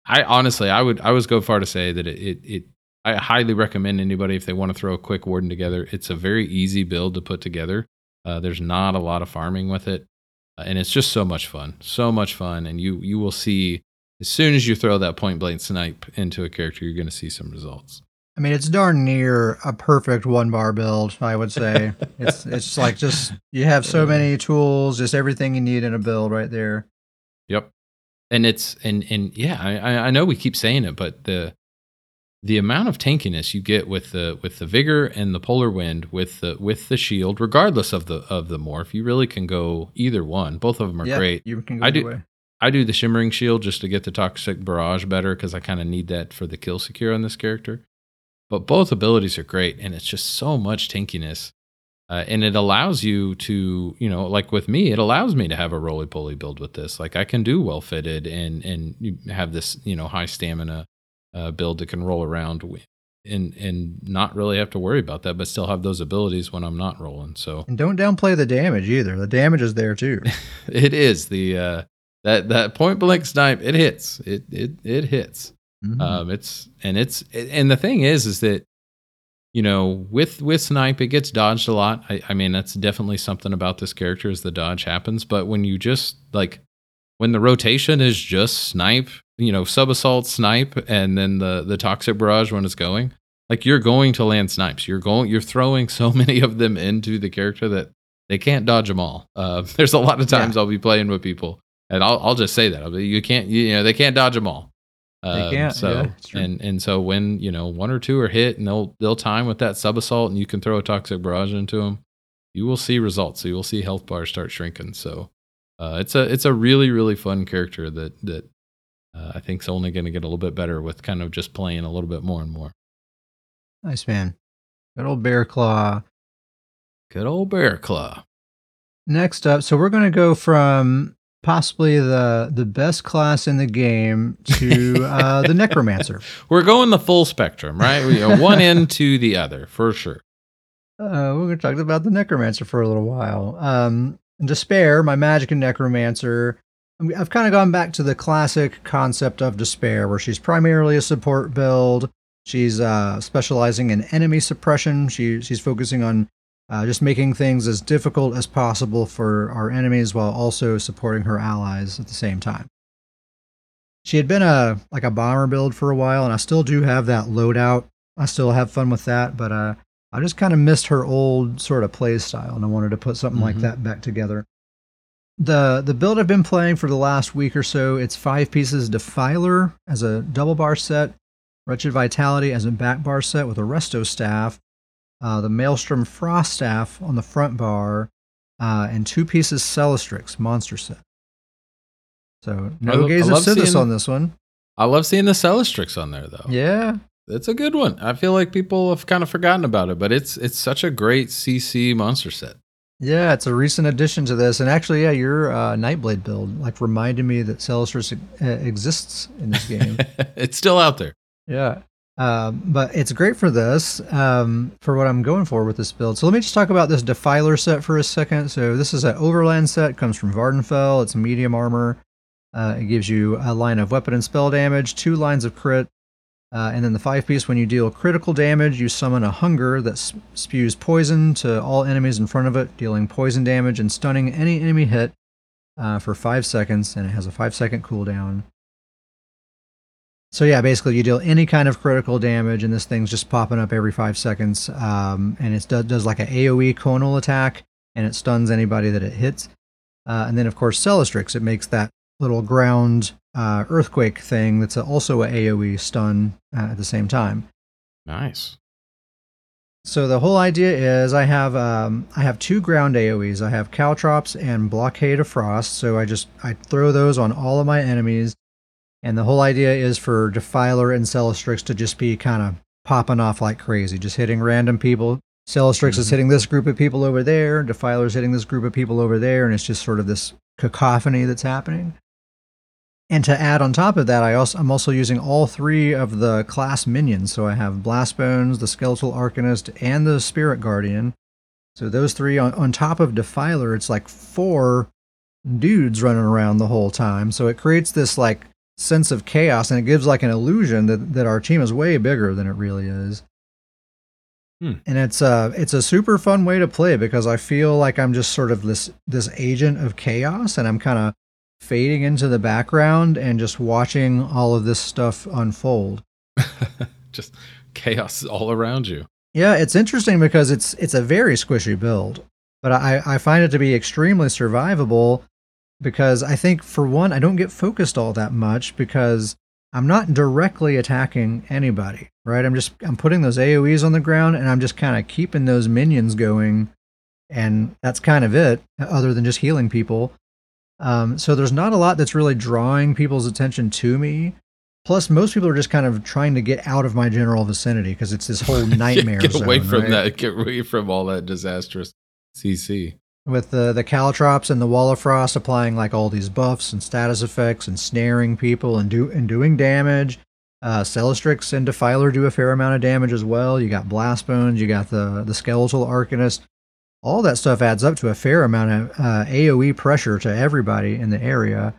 I honestly, I would, I was go far to say that it, it, it, I highly recommend anybody if they want to throw a quick warden together. It's a very easy build to put together. Uh, there's not a lot of farming with it, uh, and it's just so much fun, so much fun. And you, you will see as soon as you throw that point blank snipe into a character, you're going to see some results. I mean, it's darn near a perfect one bar build. I would say it's it's like just you have so many tools, just everything you need in a build right there. Yep and it's and and yeah, I I know we keep saying it, but the the amount of tankiness you get with the with the vigor and the polar wind with the with the shield, regardless of the of the morph, you really can go either one. Both of them are yeah, great. You can go I do. Way. I do the shimmering shield just to get the toxic barrage better because I kind of need that for the kill secure on this character. But both abilities are great, and it's just so much tankiness uh, and it allows you to, you know, like with me, it allows me to have a roly poly build with this. Like I can do well fitted and and have this, you know, high stamina uh, build that can roll around and and not really have to worry about that, but still have those abilities when I'm not rolling. So and don't downplay the damage either. The damage is there too. it is the uh, that that point blank snipe. It hits. It it it hits. Mm-hmm. Um, it's and it's and the thing is, is that you know, with with snipe, it gets dodged a lot. I, I mean, that's definitely something about this character is the dodge happens. But when you just like when the rotation is just snipe, you know, sub assault snipe, and then the the toxic barrage when it's going, like you're going to land snipes. You're going, you're throwing so many of them into the character that they can't dodge them all. Uh, there's a lot of times yeah. I'll be playing with people, and I'll I'll just say that I'll be, you can't, you, know, they can't dodge them all. Um, can't. So yeah, and and so when you know one or two are hit and they'll they'll time with that sub assault and you can throw a toxic barrage into them, you will see results. So you will see health bars start shrinking. So uh, it's a it's a really really fun character that that uh, I think is only going to get a little bit better with kind of just playing a little bit more and more. Nice man, good old bear claw. Good old bear claw. Next up, so we're going to go from possibly the the best class in the game to uh, the necromancer. We're going the full spectrum, right? We are one end to the other for sure. Uh, we're going to talk about the necromancer for a little while. Um, despair, my magic and necromancer. I've kind of gone back to the classic concept of despair, where she's primarily a support build. She's uh, specializing in enemy suppression. She she's focusing on uh, just making things as difficult as possible for our enemies while also supporting her allies at the same time. She had been a like a bomber build for a while, and I still do have that loadout. I still have fun with that, but uh, I just kind of missed her old sort of play style, and I wanted to put something mm-hmm. like that back together. The the build I've been playing for the last week or so, it's five pieces Defiler as a double bar set, Wretched Vitality as a back bar set with a Resto staff, uh, the Maelstrom Frost Staff on the front bar, uh, and two pieces Celastrix monster set. So no gaze I of love Sithis on this one. I love seeing the Celastrix on there though. Yeah, It's a good one. I feel like people have kind of forgotten about it, but it's it's such a great CC monster set. yeah, it's a recent addition to this, and actually, yeah, your uh, Nightblade build like reminded me that Celastrix uh, exists in this game. it's still out there. Yeah. Um, but it's great for this, um, for what I'm going for with this build. So let me just talk about this Defiler set for a second. So this is an Overland set, comes from Vvardenfell. It's medium armor. Uh, it gives you a line of weapon and spell damage, two lines of crit, uh, and then the five piece. When you deal critical damage, you summon a Hunger that spews poison to all enemies in front of it, dealing poison damage and stunning any enemy hit uh, for five seconds, and it has a five second cooldown. So yeah, basically you deal any kind of critical damage, and this thing's just popping up every five seconds. Um, and it does, does like an AOE conal attack, and it stuns anybody that it hits. Uh, and then of course Celastrix, it makes that little ground uh, earthquake thing that's also a AOE stun uh, at the same time. Nice. So the whole idea is I have um, I have two ground AOE's. I have Caltrops and Blockade of Frost. So I just I throw those on all of my enemies, and the whole idea is for Defiler and Celastrix to just be kind of popping off like crazy, just hitting random people. Celastrix is Mhm. hitting this group of people over there. Defiler's hitting this group of people over there, and it's just sort of this cacophony that's happening. And to add on top of that, I also I'm also using all three of the class minions. So I have Blastbones, the Skeletal Arcanist, and the Spirit Guardian. So those three on, on top of Defiler, it's like four dudes running around the whole time. So it creates this like sense of chaos and it gives like an illusion that, that our team is way bigger than it really is. Hmm. And it's a it's a super fun way to play because I feel like I'm just sort of this this agent of chaos and I'm kind of fading into the background and just watching all of this stuff unfold. Just chaos all around you. Yeah, it's interesting because it's it's a very squishy build, but I, I find it to be extremely survivable because I think for one I don't get focused all that much because I'm not directly attacking anybody, right? I'm just I'm putting those AoEs on the ground and I'm just kind of keeping those minions going, and that's kind of it, other than just healing people. Um, so there's not a lot that's really drawing people's attention to me. Plus, most people are just kind of trying to get out of my general vicinity because it's this whole nightmare get away zone, from right? that. Get away from all that disastrous CC. with the the caltrops and the wall of frost applying like all these buffs and status effects and snaring people and do and doing damage. Uh, Celastrix and Defiler do a fair amount of damage as well. You got Blastbones, you got the the Skeletal Arcanist. All that stuff adds up to a fair amount of uh, AOE pressure to everybody in the area.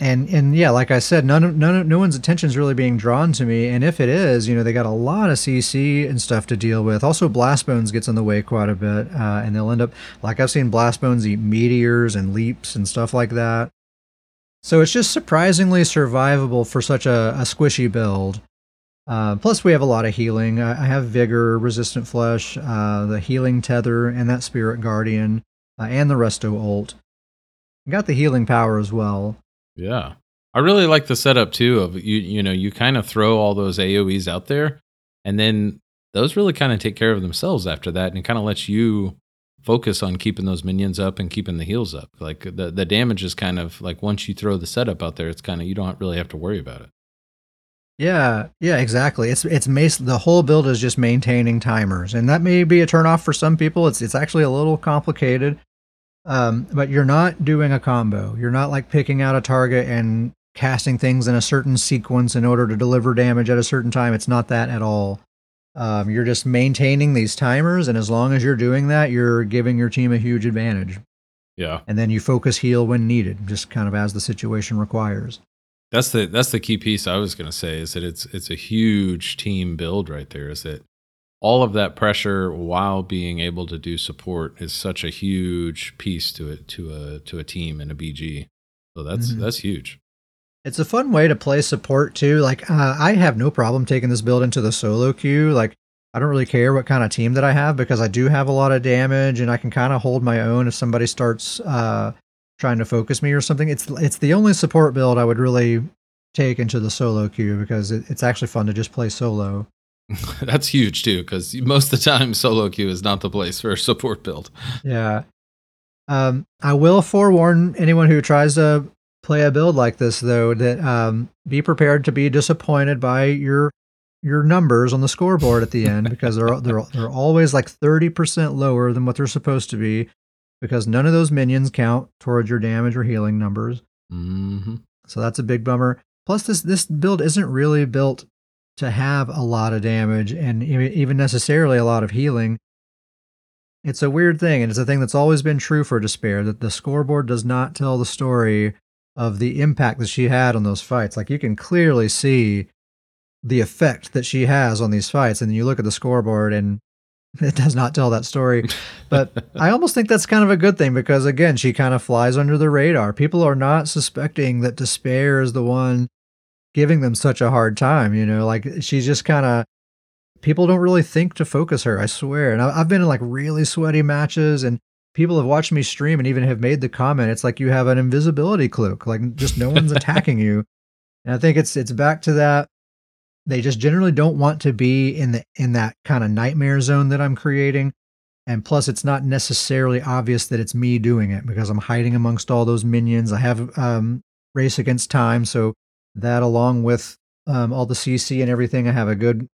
And and yeah, like I said, none of, none of, no one's attention is really being drawn to me. And if it is, you know, they got a lot of CC and stuff to deal with. Also, Blastbones gets in the way quite a bit, uh, and they'll end up like I've seen Blastbones eat meteors and leaps and stuff like that. So it's just surprisingly survivable for such a, a squishy build. Uh, plus, we have a lot of healing. I, I have Vigor, Resistant Flesh, uh, the Healing Tether, and that Spirit Guardian, uh, and the Resto ult. Got the healing power as well. Yeah. I really like the setup too of you you know, you kind of throw all those AoEs out there and then those really kind of take care of themselves after that and kind of lets you focus on keeping those minions up and keeping the heals up. Like the the damage is kind of like once you throw the setup out there, it's kind of you don't really have to worry about it. Yeah, yeah, exactly. It's it's mas- the whole build is just maintaining timers, and that may be a turnoff for some people. It's it's actually a little complicated, um, but you're not doing a combo. You're not like picking out a target and casting things in a certain sequence in order to deliver damage at a certain time. It's not that at all. Um, you're just maintaining these timers, and as long as you're doing that, you're giving your team a huge advantage. Yeah. And then you focus heal when needed, just kind of as the situation requires. That's the that's the key piece I was going to say is that it's it's a huge team build right there is that all of that pressure while being able to do support is such a huge piece to it to a to a team and a BG. So that's Mhm. that's huge. It's a fun way to play support too. Like uh, I have no problem taking this build into the solo queue. Like I don't really care what kind of team that I have because I do have a lot of damage and I can kind of hold my own if somebody starts uh, trying to focus me or something. It's it's the only support build I would really take into the solo queue because it, it's actually fun to just play solo. That's huge too, because most of the time solo queue is not the place for a support build. Yeah. Um, I will forewarn anyone who tries to play a build like this, though, that um, be prepared to be disappointed by your your numbers on the scoreboard at the end because they're they're they're always like thirty percent lower than what they're supposed to be because none of those minions count towards your damage or healing numbers. Mm-hmm. So that's a big bummer. Plus, this this build isn't really built to have a lot of damage and even necessarily a lot of healing. It's a weird thing, and it's a thing that's always been true for Despair that the scoreboard does not tell the story of the impact that she had on those fights. Like you can clearly see the effect that she has on these fights, and then you look at the scoreboard and it does not tell that story. But I almost think that's kind of a good thing because again, she kind of flies under the radar. People are not suspecting that Despair is the one giving them such a hard time. You know, like she's just kind of people don't really think to focus her. I swear. And I've been in like really sweaty matches, and people have watched me stream and even have made the comment. It's like you have an invisibility cloak, like just no one's attacking you. And I think it's it's back to that. They just generally don't want to be in the in that kind of nightmare zone that I'm creating. And plus, it's not necessarily obvious that it's me doing it because I'm hiding amongst all those minions. I have um, race against time, so that along with um, all the CC and everything, I have a good,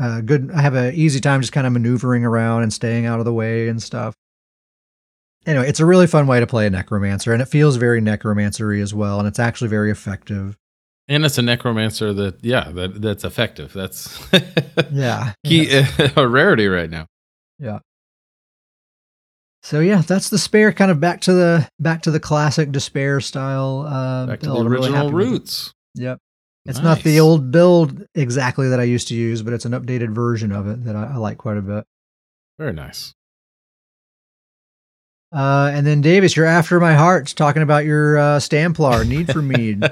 uh, good. I have an easy time just kind of maneuvering around and staying out of the way and stuff. Anyway, it's a really fun way to play a necromancer, and it feels very necromancery as well, and it's actually very effective. And it's a necromancer that, yeah, that that's effective. That's yeah, key yeah. a rarity right now. Yeah. So yeah, that's Despair kind of back to the back to the classic despair style. Uh, back to the original really roots. Yep. It's nice. not the old build exactly that I used to use, but it's an updated version of it that I, I like quite a bit. Very nice. Uh, and then Davius, you're after my heart talking about your uh, Stamplar need for mead.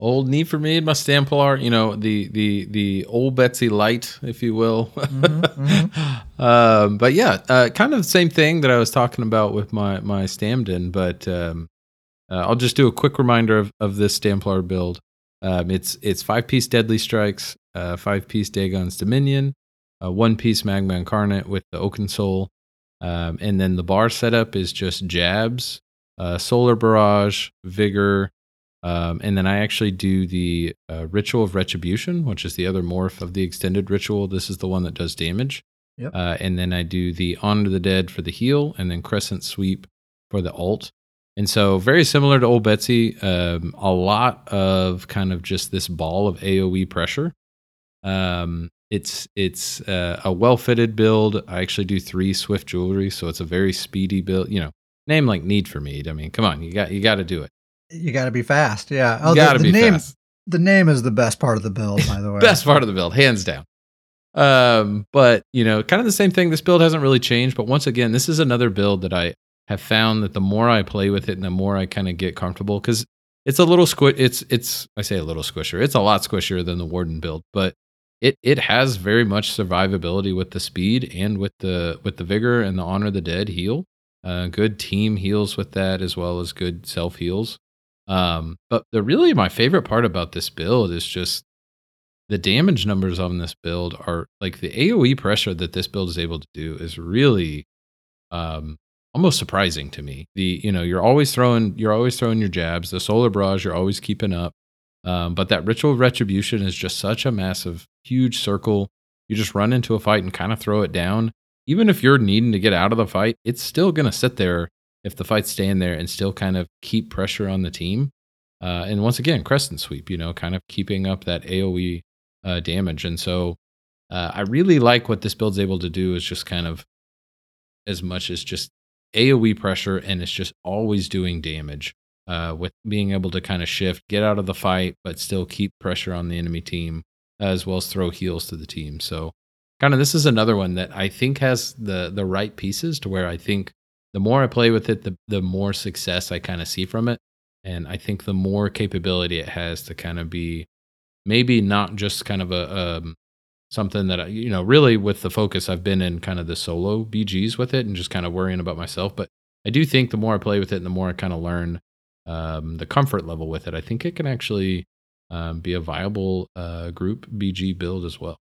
Old need for mead, my Stamplar. You know the the the old Betsy light, if you will. mm-hmm, mm-hmm. Um, but yeah, uh, kind of the same thing that I was talking about with my my Stamden. But um, uh, I'll just do a quick reminder of of this Stamplar build. Um, it's it's five piece Deadly Strikes, uh, five piece Dagon's Dominion, uh, one piece Magma Incarnate with the Oaken Soul, um, and then the bar setup is just jabs, uh, Solar Barrage, Vigor, um, and then I actually do the uh, Ritual of Retribution, which is the other morph of the extended ritual. This is the one that does damage. Yep. Uh, and then I do the Honor the Dead for the heal, and then Crescent Sweep for the alt. And so, very similar to Old Betsy, um, a lot of kind of just this ball of AOE pressure. Um, it's it's uh, a well fitted build. I actually do three Swift jewelry, so it's a very speedy build. You know, name like Need for Mead. I mean, come on, you got you got to do it. You got to be fast. Yeah. Oh, got to be name, fast. The name is the best part of the build, by the way. best part of the build, hands down. Um, but you know, kind of the same thing. This build hasn't really changed, but once again, this is another build that I have found that the more I play with it and the more I kind of get comfortable because it's a little squish. It's it's I say a little squisher. It's a lot squishier than the Warden build, but it it has very much survivability with the speed and with the with the vigor and the honor of the dead heal. Uh, good team heals with that as well as good self heals. Um, but the really my favorite part about this build is just the damage numbers on this build are like the AOE pressure that this build is able to do is really um, almost surprising to me. The you know you're always throwing you're always throwing your jabs. The solar barrage you're always keeping up, um, but that ritual retribution is just such a massive, huge circle. You just run into a fight and kind of throw it down. Even if you're needing to get out of the fight, it's still gonna sit there if the fight's staying there and still kind of keep pressure on the team. Uh, and once again, crescent sweep, you know, kind of keeping up that AOE uh, damage. And so uh, I really like what this build's able to do is just kind of as much as just AoE pressure, and it's just always doing damage. Uh, with being able to kind of shift, get out of the fight, but still keep pressure on the enemy team, as well as throw heals to the team. So, kind of, this is another one that I think has the the right pieces to where I think the more I play with it, the the more success I kind of see from it, and I think the more capability it has to kind of be maybe not just kind of a, um, something that I, you know, really with the focus, I've been in kind of the solo BGs with it and just kind of worrying about myself. But I do think the more I play with it and the more I kind of learn um, the comfort level with it, I think it can actually um, be a viable uh, group BG build as well.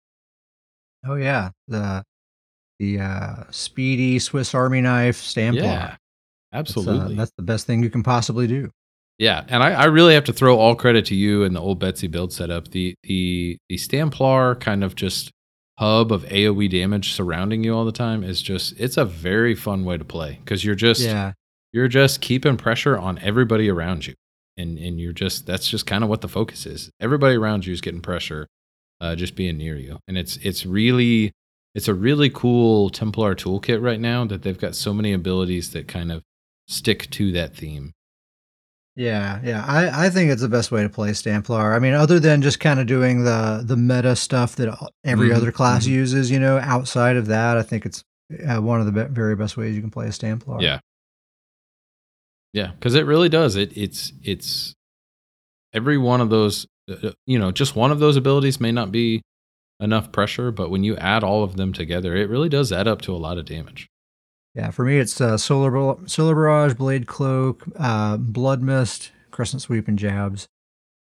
Oh yeah, the the uh, speedy Swiss Army knife Stamplar. Yeah, uh, absolutely. that's the best thing you can possibly do. Yeah, and I, I really have to throw all credit to you and the old Betsy build setup. The the the Stamplar kind of just hub of AoE damage surrounding you all the time is just it's a very fun way to play because you're just yeah, you're just keeping pressure on everybody around you, and and you're just that's just kind of what the focus is. Everybody around you is getting pressure, uh, just being near you, and it's it's really it's a really cool Templar toolkit right now that they've got so many abilities that kind of stick to that theme. yeah, yeah. I, I think it's the best way to play Stamplar. I mean, other than just kind of doing the the meta stuff that every Mhm, other class mhm. uses, you know, outside of that, I think it's uh, one of the be- very best ways you can play a Stamplar. Yeah. Yeah, because it really does. It it's it's every one of those. uh, You know, just one of those abilities may not be enough pressure, but when you add all of them together, it really does add up to a lot of damage. Yeah, for me, it's uh, solar Bar- solar barrage, blade cloak, uh, blood mist, crescent sweep, and jabs.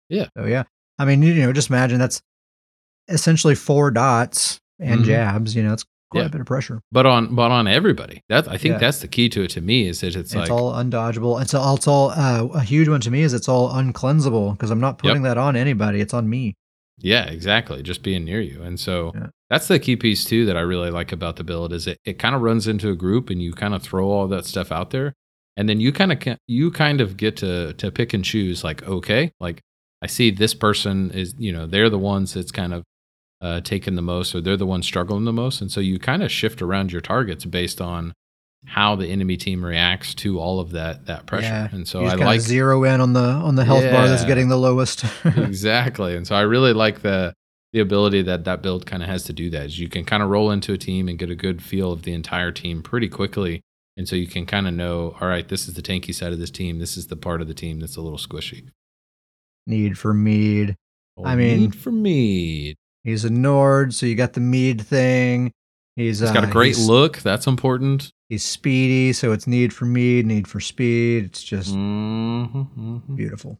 Yeah. So yeah, I mean, you know, just imagine that's essentially four dots and Mhm. jabs. You know, it's quite Yeah. a bit of pressure. But on but on everybody, that I think Yeah. that's the key to it. To me, is that it's, It's, like all undodgeable. It's all, it's all uh, a huge one to me is it's all uncleansable because I'm not putting that on anybody. It's on me. Yeah, exactly. Just being near you. And so Yeah. that's the key piece too that I really like about the build is it, it kind of runs into a group and you kind of throw all that stuff out there. And then you kind of you kind of get to to pick and choose like okay, like I see this person is, you know, they're the ones that's kind of uh, taking the most or they're the ones struggling the most. And so you kind of shift around your targets based on how the enemy team reacts to all of that that pressure. Yeah. And so I like zero in on the on the health bar that's getting the lowest. exactly. And so I really like the the ability that that build kind of has to do that. Is you can kind of roll into a team and get a good feel of the entire team pretty quickly. And so you can kind of know, all right, this is the tanky side of this team. This is the part of the team that's a little squishy. Need for mead. Oh, I mean- need for me. He's a Nord, so you got the mead thing. He's, He's got a uh, great look. That's important. He's speedy, so it's need for me, need for speed. It's just Mhm, mhm. beautiful.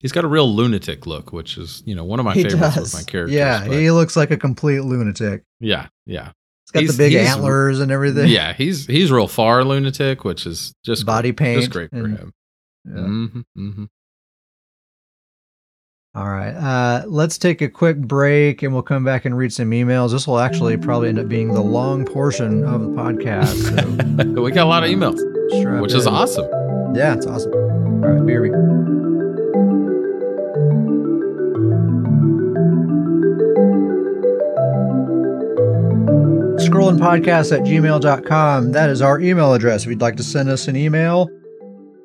He's got a real lunatic look, which is you know one of my favorites with my characters. Yeah, but- he looks like a complete lunatic. yeah, yeah, He's got He's- the big antlers and everything. yeah. He's he's real far lunatic, which is just Body paint just great for and- him. Yeah. hmm hmm All right. Uh, let's take a quick break and we'll come back and read some emails. This will actually probably end up being the long portion of the podcast. So we got a lot of emails, which is in. awesome. Yeah, it's awesome. All right, BRB. ScrollinPodcast at gmail.com. That is our email address. If you'd like to send us an email,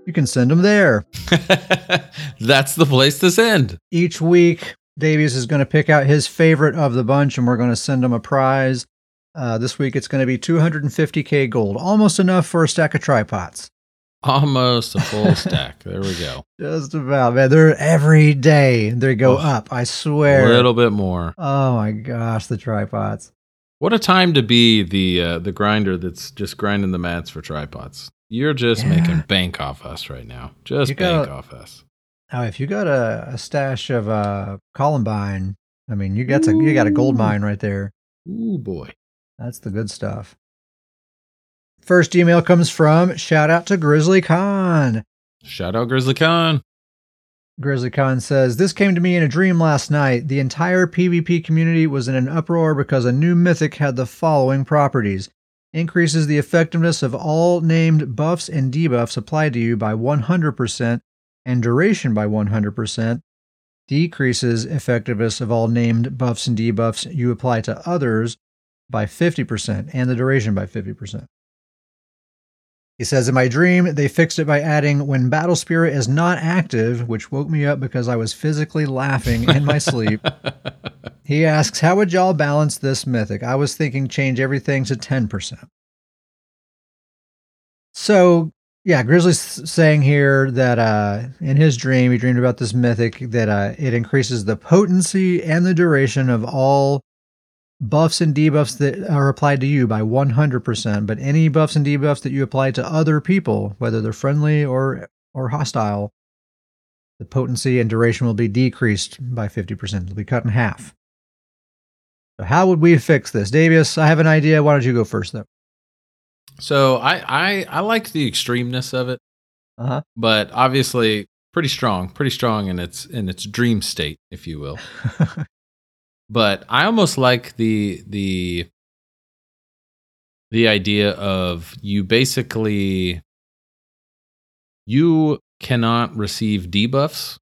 you can send them there. That's the place to send. Each week, Davius is going to pick out his favorite of the bunch and we're going to send him a prize. Uh, this week, it's going to be 250k gold, almost enough for a stack of tripods. Almost a full stack. There we go. Just about, man. They're every day they go Oh, up. I swear. A little bit more. Oh my gosh, the tripods. What a time to be the uh, the grinder that's just grinding the mats for tripods. You're just Yeah. making bank off us right now. Just You bank gotta- off us. Now, if you got a, a stash of uh, Columbine, I mean, you got a you got a gold mine right there. Ooh boy. That's the good stuff. First email comes from shout out to Grizzly Khan. Shout out Grizzly Khan. Grizzly Khan says, This came to me in a dream last night. The entire PvP community was in an uproar because a new mythic had the following properties increases the effectiveness of all named buffs and debuffs applied to you by 100% and duration by 100%, decreases effectiveness of all named buffs and debuffs you apply to others by 50% and the duration by 50%. He says, In my dream, they fixed it by adding when Battle Spirit is not active, which woke me up because I was physically laughing in my sleep. He asks, How would y'all balance this mythic? I was thinking change everything to 10%. So, yeah, Grizzly's saying here that uh, in his dream, he dreamed about this mythic that uh, it increases the potency and the duration of all buffs and debuffs that are applied to you by 100%, but any buffs and debuffs that you apply to other people, whether they're friendly or or hostile, the potency and duration will be decreased by 50%. It'll be cut in half. So how would we fix this? Davius, I have an idea. Why don't you go first though? So I I I like the extremeness of it, Uh-huh. but obviously pretty strong, pretty strong in its in its dream state, if you will. but I almost like the the the idea of you basically you cannot receive debuffs,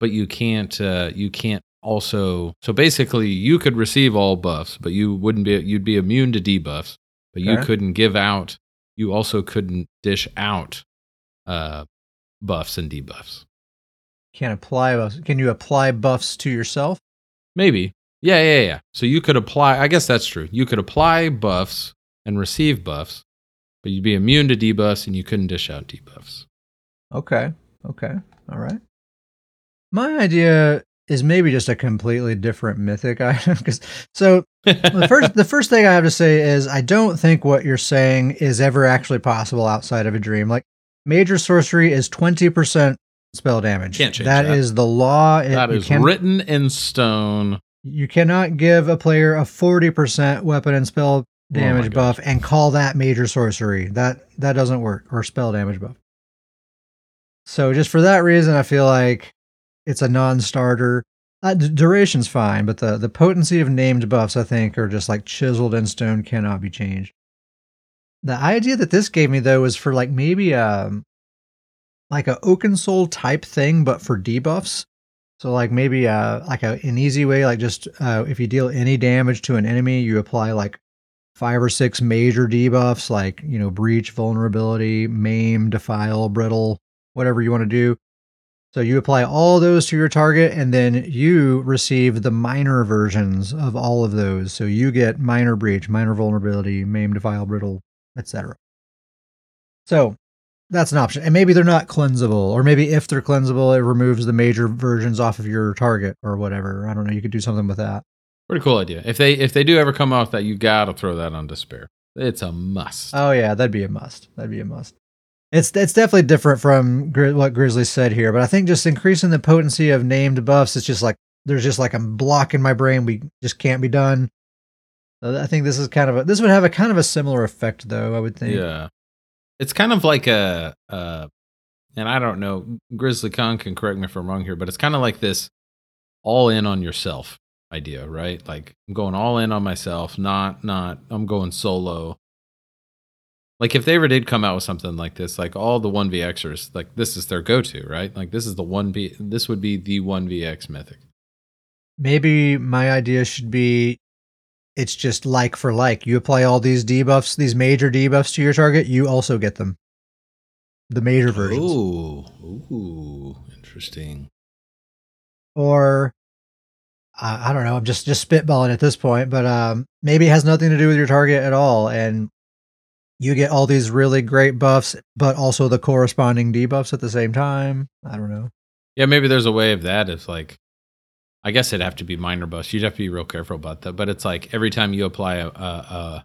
but you can't uh, you can't also so basically you could receive all buffs, but you wouldn't be you'd be immune to debuffs, but you Okay. couldn't give out you also couldn't dish out uh buffs and debuffs. Can't apply buffs. Can you apply buffs to yourself? Maybe. Yeah, yeah, yeah. So you could apply I guess that's true. You could apply buffs and receive buffs, but you'd be immune to debuffs and you couldn't dish out debuffs. Okay. Okay. All right. My idea is maybe just a completely different mythic item. Because so the first the first thing I have to say is I don't think what you're saying is ever actually possible outside of a dream. Like major sorcery is twenty percent spell damage. Can't change that that. is the law. It- that is can- written in stone. You cannot give a player a forty percent weapon and spell damage Oh buff and call that major sorcery. That that doesn't work or spell damage buff. So just for that reason, I feel like it's a non-starter. Uh, d- duration's fine, but the the potency of named buffs, I think, are just like chiseled in stone, cannot be changed. The idea that this gave me though was for like maybe um like a Oaken Soul type thing, but for debuffs. So like maybe uh like a, an easy way, like just uh, if you deal any damage to an enemy, you apply like five or six major debuffs, like you know breach, vulnerability, maim, defile, brittle, whatever you want to do. So you apply all those to your target, and then you receive the minor versions of all of those. So you get minor breach, minor vulnerability, maim, defile, brittle, etc. So that's an option. And maybe they're not cleansable, or maybe if they're cleansable, it removes the major versions off of your target or whatever. I don't know. You could do something with that. Pretty cool idea. If they if they do ever come off that, you gotta throw that on despair. It's a must. Oh yeah, that'd be a must. That'd be a must. It's it's definitely different from Gri- what Grizzly said here, but I think just increasing the potency of named buffs, it's just like there's just like a block in my brain. We just can't be done. I think this is kind of a this would have a kind of a similar effect though. I would think. yeah, it's kind of like a, and I don't know. Grizzly Khan can correct me if I'm wrong here, but it's kind of like this all in on yourself idea, right? Like I'm going all in on myself, not not I'm going solo. Like if they ever did come out with something like this, like all the one VXers, like this is their go to, right? Like this is the one V. This would be the one VX mythic. Maybe my idea should be it's just like for like. You apply all these debuffs, these major debuffs to your target, you also get them. The major versions. Ooh, ooh, interesting. or I I don't know. I'm just just spitballing at this point, but um, maybe it has nothing to do with your target at all, and you get all these really great buffs, but also the corresponding debuffs at the same time. I don't know. Yeah, maybe there's a way of that. If like, I guess it'd have to be minor buffs. You'd have to be real careful about that. But it's like every time you apply a a,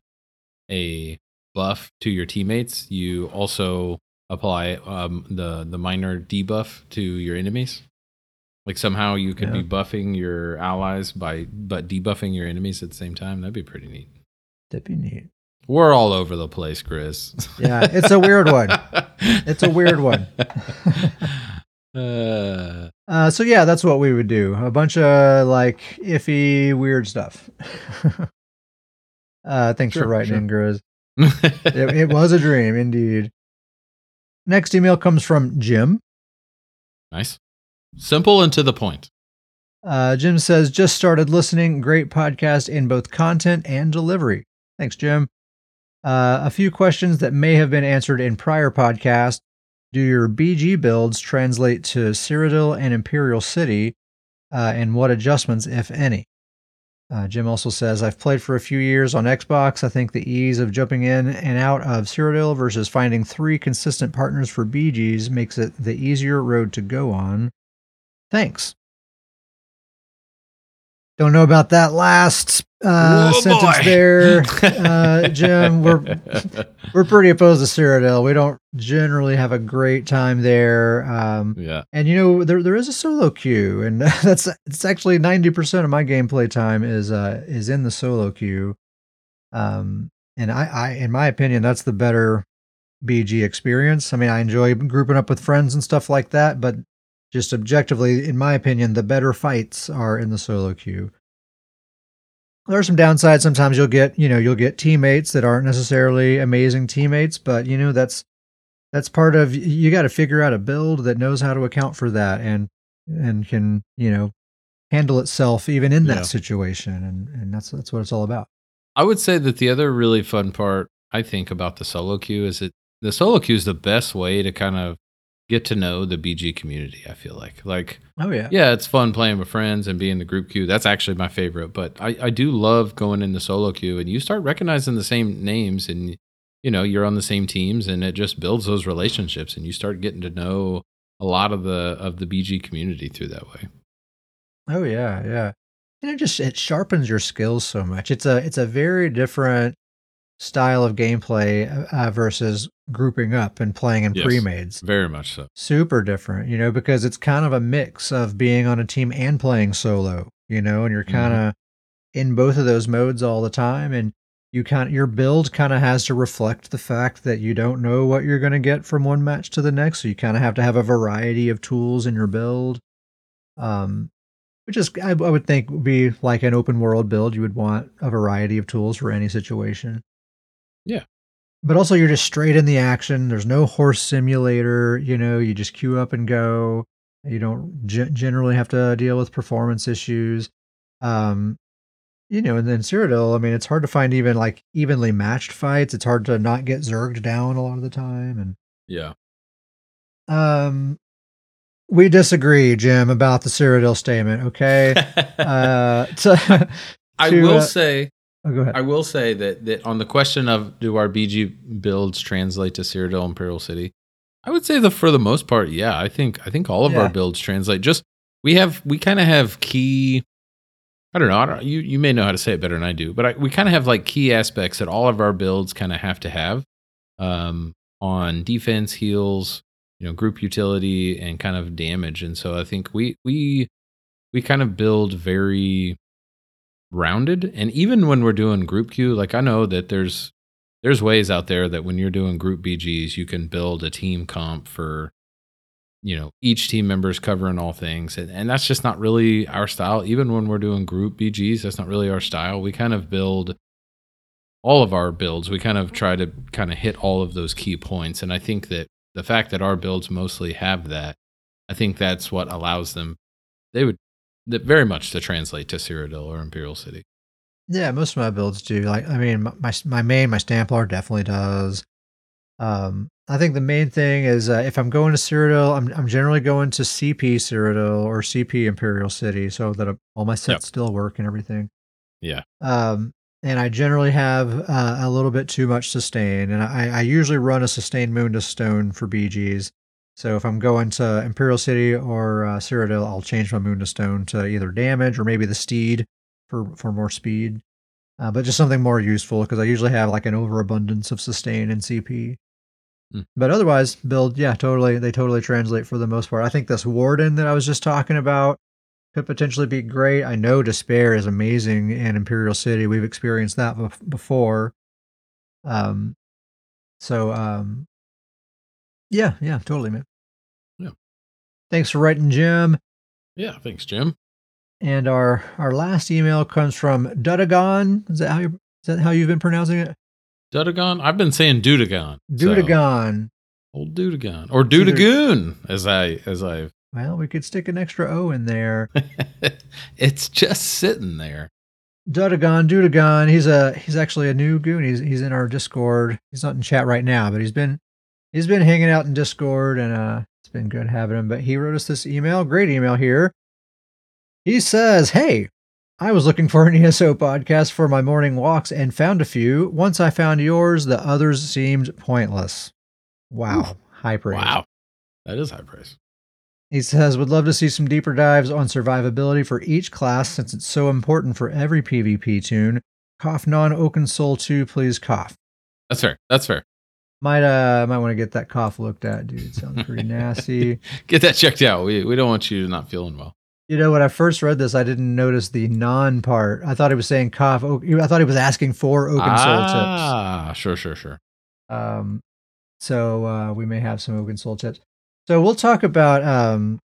a, a buff to your teammates, you also apply um, the the minor debuff to your enemies. Like somehow you could Yeah. be buffing your allies by but debuffing your enemies at the same time. That'd be pretty neat. That'd be neat. We're all over the place, Chris. Yeah, it's a weird one. It's a weird one. uh, Uh, so yeah, that's what we would do. A bunch of like iffy, weird stuff. uh, thanks Sure, for writing sure. in, Grizz. it, it was a dream, indeed. Next email comes from Jim. nice, simple and to the point. Uh, Jim says, just started listening. Great podcast in both content and delivery. Thanks, Jim. Uh, a few questions that may have been answered in prior podcasts. Do your BG builds translate to Cyrodiil and Imperial City? Uh, and what adjustments, if any? Uh, Jim also says, I've played for a few years on Xbox. I think the ease of jumping in and out of Cyrodiil versus finding three consistent partners for BGs makes it the easier road to go on. Thanks. Don't know about that last uh, Whoa, sentence boy. there, uh, Jim. We're we're pretty opposed to Cyrodiil. We don't generally have a great time there. Um, yeah. and you know there there is a solo queue, and that's it's actually ninety percent of my gameplay time is uh is in the solo queue. Um, and I, I in my opinion, that's the better BG experience. I mean, I enjoy grouping up with friends and stuff like that, but just objectively, in my opinion, the better fights are in the solo queue. There are some downsides. Sometimes you'll get, you know, you'll get teammates that aren't necessarily amazing teammates, but you know, that's that's part of you got to figure out a build that knows how to account for that and and can, you know, handle itself even in that Yeah. situation and and that's that's what it's all about. I would say that the other really fun part I think about the solo queue is that the solo queue is the best way to kind of get to know the BG community. I feel like like Oh yeah. yeah, it's fun playing with friends and being the group queue. That's actually my favorite. But I, I do love going in the solo queue and you start recognizing the same names and you know, you're on the same teams and it just builds those relationships and you start getting to know a lot of the of the BG community through that way. Oh yeah, yeah. And it just it sharpens your skills so much. It's a it's a very different style of gameplay uh, versus grouping up and playing in Yes. pre-mades. Very much so. Super different, you know, because it's kind of a mix of being on a team and playing solo, you know, and you're kind of in both of those modes all the time and you kind your build kind of has to reflect the fact that you don't know what you're going to get from one match to the next, so you kind of have to have a variety of tools in your build. Um which is I, I would think would be like an open world build. You would want a variety of tools for any situation. Yeah. But also you're just straight in the action. There's no horse simulator, you know, you just queue up and go. You don't ge- generally have to deal with performance issues. Um you know, and then Cyrodiil, I mean, it's hard to find even like evenly matched fights. It's hard to not get zerged down a lot of the time And Yeah. um we disagree, Jim, about the Cyrodiil statement, okay? uh to, I will uh, say oh, go ahead. I will say that that on the question of do our BG builds translate to Cyrodiil Imperial City, I would say that for the most part, yeah. I think I think all of Yeah. our builds translate. Just we have we kind of have key. I don't know. I don't, you you may know how to say it better than I do, but I, we kind of have like key aspects that all of our builds kind of have to have um, on defense, heals, you know, group utility, and kind of damage. And so I think we we we kind of build very rounded. And even when we're doing group queue like i know that there's there's ways out there that when you're doing group bgs you can build a team comp for you know each team member's covering all things. And, and that's just not really our style. Even when we're doing group bgs that's not really our style. We kind of build all of our builds. We kind of try to kind of hit all of those key points. And i think that the fact that our builds mostly have that i think that's what allows them they would that very much to translate to Cyrodiil or Imperial City. Yeah, most of my builds do. Like, I mean, my my, my main, my Stamplar definitely does. Um, I think the main thing is uh, if I'm going to Cyrodiil, I'm I'm generally going to CP Cyrodiil or CP Imperial City, so that all my sets still work and everything. Yeah. Um, and I generally have uh, a little bit too much sustain, and I, I usually run a sustain Mundus stone for BGs. So if I'm going to Imperial City or uh, Cyrodiil, I'll change my Mundus stone to either damage or maybe the steed for for more speed, uh, but just something more useful because I usually have like an overabundance of sustain and CP. Hmm. But otherwise, build yeah, totally they totally translate for the most part. I think this warden that I was just talking about could potentially be great. I know despair is amazing in Imperial City. We've experienced that bef- before. Um, so um, yeah, yeah, totally, man. Yeah. Thanks for writing, Jim. Yeah, thanks, Jim. And our our last email comes from Dudagon. Is that how you is that how you've been pronouncing it? Dudagon? I've been saying Dudagon. so- Dudagon. old Dudagon. Or Dudagoon, as I as I've Well, we could stick an extra O in there. it's just sitting there. Dudagon, Dudagon. He's a he's actually a new goon. He's he's in our Discord. He's not in chat right now, but he's been he's been hanging out in Discord, and uh, it's been good having him. But he wrote us this email, great email here. He says, "Hey, I was looking for an ESO podcast for my morning walks and found a few. Once I found yours, the others seemed pointless. Wow, high praise. Wow. That is high praise. He says, would love to see some deeper dives on survivability for each class since it's so important for every PvP toon. Cough non Oaken Soul 2, please cough. That's fair. That's fair. Might uh might want to get that cough looked at, dude. It sounds pretty nasty. Get that checked out. We we don't want you not feeling well. You know, when I first read this, I didn't notice the non part. I thought he was saying cough. I thought he was asking for Oaken ah, Soul tips. Ah, sure, sure, sure. Um, so uh, we may have some Oaken Soul tips. So we'll talk about um,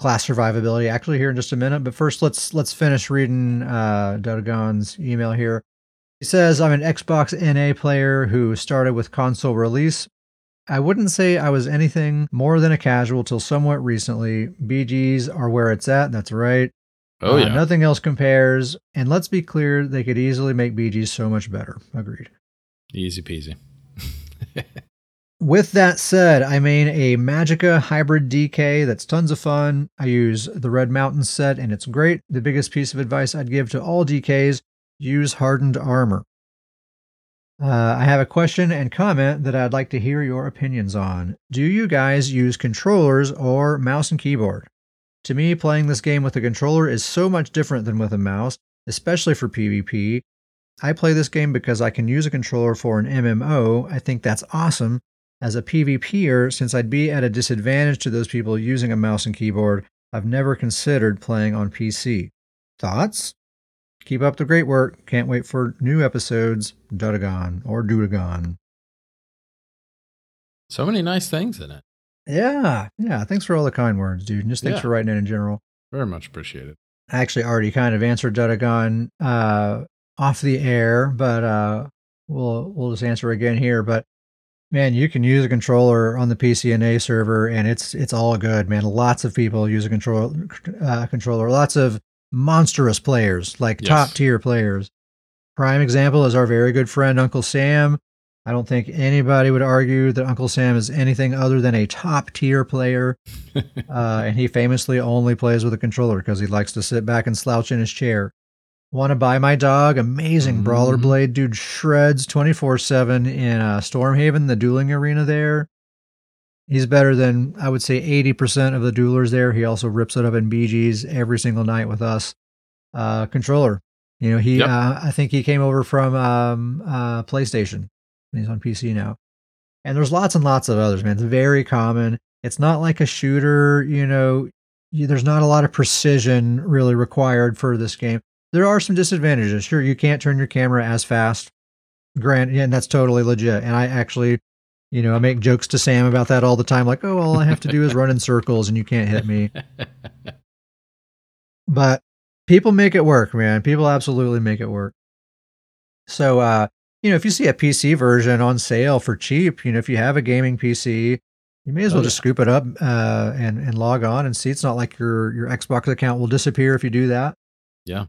class survivability actually here in just a minute. But first, let's let's finish reading uh, email here. He says, "I'm an Xbox NA player who started with console release. I wouldn't say I was anything more than a casual till somewhat recently. BGs are where it's at. That's right. Oh Uh, yeah. nothing else compares. And let's be clear, they could easily make BGs so much better. Agreed." Easy peasy. With that said, I main a Magica hybrid DK that's tons of fun. I use the Red Mountain set and it's great. The biggest piece of advice I'd give to all DKs use hardened armor. Uh, I have a question and comment that I'd like to hear your opinions on. Do you guys use controllers or mouse and keyboard? To me, playing this game with a controller is so much different than with a mouse, especially for PvP. I play this game because I can use a controller for an MMO. I think that's awesome. As a PvPer, since I'd be at a disadvantage to those people using a mouse and keyboard, I've never considered playing on PC. Thoughts? Keep up the great work. Can't wait for new episodes. Dudagon or Dudagon. So many nice things in it. Yeah, yeah. Thanks for all the kind words, dude. And just thanks Yeah. for writing in in general. Very much appreciated. I actually already kind of answered Dudagon uh, off the air, but uh, we'll we'll just answer again here. But man, you can use a controller on the PCNA server, and it's it's all good, man. Lots of people use a control uh, controller. Lots of monstrous players, like Yes. top tier players. Prime example is our very good friend Uncle Sam. I don't think anybody would argue that Uncle Sam is anything other than a top tier player. uh, and he famously only plays with a controller because he likes to sit back and slouch in his chair. Want to buy my dog? Amazing brawler Mhm. blade, dude. Shreds twenty four seven in uh, Stormhaven, the dueling arena there. He's better than I would say eighty percent of the duelers there. He also rips it up in BGs every single night with us. Uh, controller, you know he. Yep. Uh, I think he came over from um, uh, PlayStation. and He's on PC now. And there's lots and lots of others, man. It's very common. It's not like a shooter, you know, you, there's not a lot of precision really required for this game. There are some disadvantages. Sure, you can't turn your camera as fast. Grant, yeah, and that's totally legit. And I actually, you know, I make jokes to Sam about that all the time, like, oh, all I have to do is run in circles and you can't hit me. But people make it work, man. People absolutely make it work. So, uh, you know, if you see a PC version on sale for cheap, you know, if you have a gaming PC, you may as Oh, well just scoop it up uh, and and log on and see. It's not like your your Xbox account will disappear if you do that. Yeah.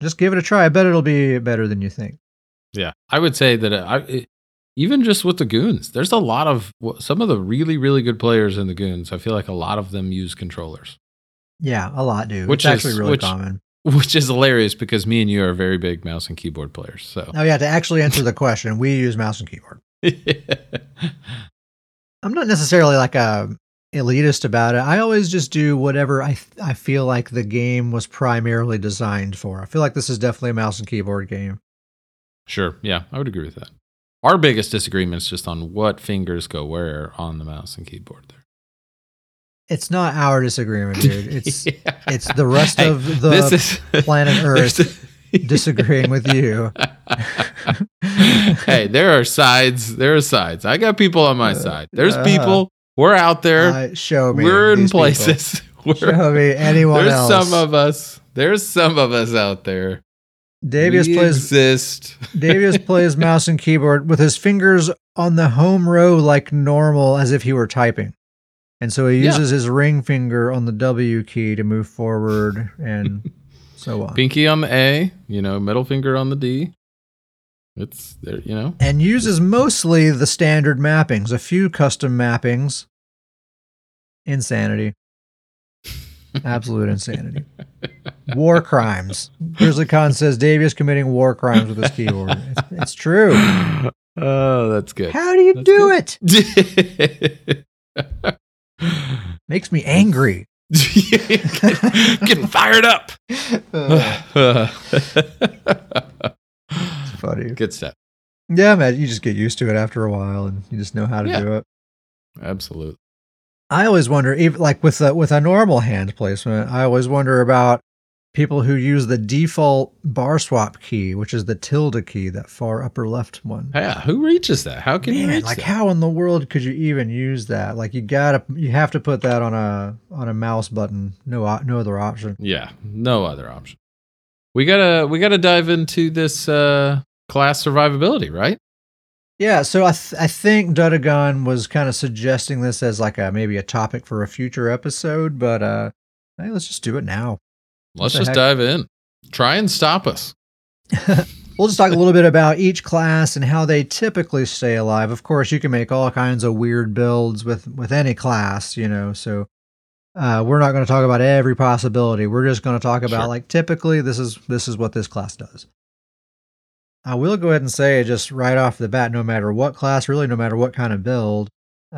just give it a try. I bet it'll be better than you think. Yeah, I would say that I it, even just with the goons, there's a lot of some of the really really good players in the goons. I feel like a lot of them use controllers, Yeah, a lot do. Which it's actually really which- common. which is hilarious because me and you are very big mouse and keyboard players. So Oh yeah, to actually answer the question, we use mouse and keyboard. I'm not necessarily like a elitist about it. I always just do whatever I I feel like the game was primarily designed for. I feel like this is definitely a mouse and keyboard game. sure, yeah, I would agree with that. Our biggest disagreement is just on what fingers go where on the mouse and keyboard. There, It's not our disagreement, dude. It's Yeah. it's the rest Hey, of the is planet Earth disagreeing with you. hey, there are sides. There are sides. I got people on my Uh, side. There's uh, people. We're out there. Uh, show me. We're in people. places. We're, Show me anyone there's else. some of us. There's some of us out there. Davius we plays exist. Plays mouse and keyboard with his fingers on the home row like normal as if he were typing. And so he Yeah. uses his ring finger on the W key to move forward and so on. Pinky on the A. You know, middle finger on the D. It's there. You know. And uses mostly the standard mappings, a few custom mappings. Insanity. Absolute insanity. War crimes. Grizzly Khan says Davius committing war crimes with his keyboard. It's, it's true. oh, that's good. How do you That's do good. it? Makes me angry. Getting fired up. it's funny. Good stuff. Yeah, man, you just get used to it after a while, and you just know how to Yeah. do it. Absolutely. I always wonder, even like with a, with a normal hand placement, I always wonder about people who use the default bar swap key, which is the tilde key, that far upper left one. Yeah, who reaches that? How can you Man, reach like that? how in the world could you even use that? Like you gotta, you have to put that on a on a mouse button. No, no other option. Yeah, no other option. We gotta we gotta dive into this uh class survivability, right? Yeah, so I th- I think Dudagon was kind of suggesting this as like a maybe a topic for a future episode, but uh, hey, let's just do it now. Let's just heck? dive in. Try and stop us. We'll just talk a little bit about each class and how they typically stay alive. Of course, you can make all kinds of weird builds with with any class, you know. So uh, we're not going to talk about every possibility. We're just going to talk about Sure. like typically this is this is what this class does. I will go ahead and say just right off the bat, no matter what class, really, no matter what kind of build,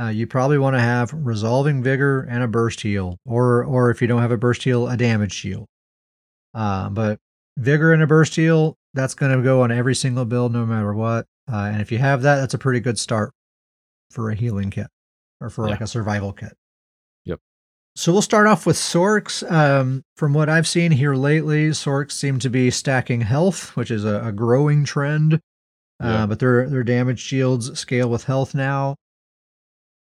uh, you probably want to have resolving vigor and a burst heal, or or if you don't have a burst heal, a damage shield. Uh, but vigor and a burst heal, that's going to go on every single build, no matter what. Uh, and if you have that, that's a pretty good start for a healing kit or for Yeah. like a survival kit. So we'll start off with Sorks. Um, from what I've seen here lately, Sorks seem to be stacking health, which is a, a growing trend. Yeah. Uh, but their their damage shields scale with health now.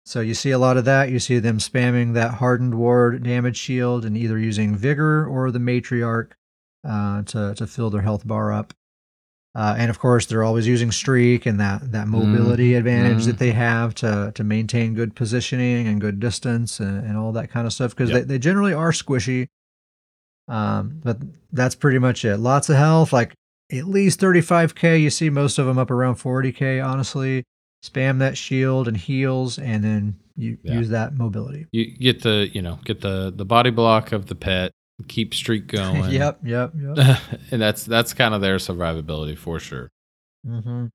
So you see a lot of that. You see them spamming that hardened ward damage shield and either using vigor or the matriarch uh, to to fill their health bar up. Uh, and of course, they're always using streak and that that mobility advantage mhm. that they have to to maintain good positioning and good distance and, and all that kind of stuff because Yep. they, they generally are squishy. Um, but that's pretty much it. Lots of health, like at least 35k. You see most of them up around 40k. Honestly, spam that shield and heals, and then you Yeah. use that mobility. You get the you know get the the body block of the pet, keep streak going. yep, yep, yep. and that's that's kind of their survivability for sure. hmm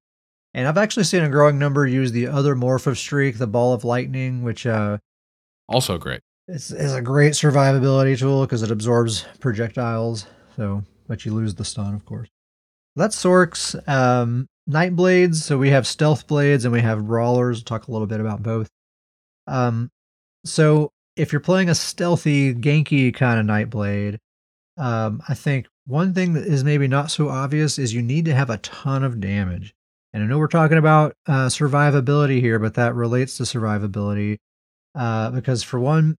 And I've actually seen a growing number use the other morph of streak, the ball of lightning, which uh, Also great. It's, is a great survivability tool because it absorbs projectiles. So, but you lose the stun, of course. That's Sorks. Um, Night Blades. So we have stealth blades and we have brawlers. We'll talk a little bit about both. Um, so if you're playing a stealthy, ganky kind of Night Blade, um, I think one thing that is maybe not so obvious is you need to have a ton of damage. And I know we're talking about uh, survivability here, but that relates to survivability uh, because for one,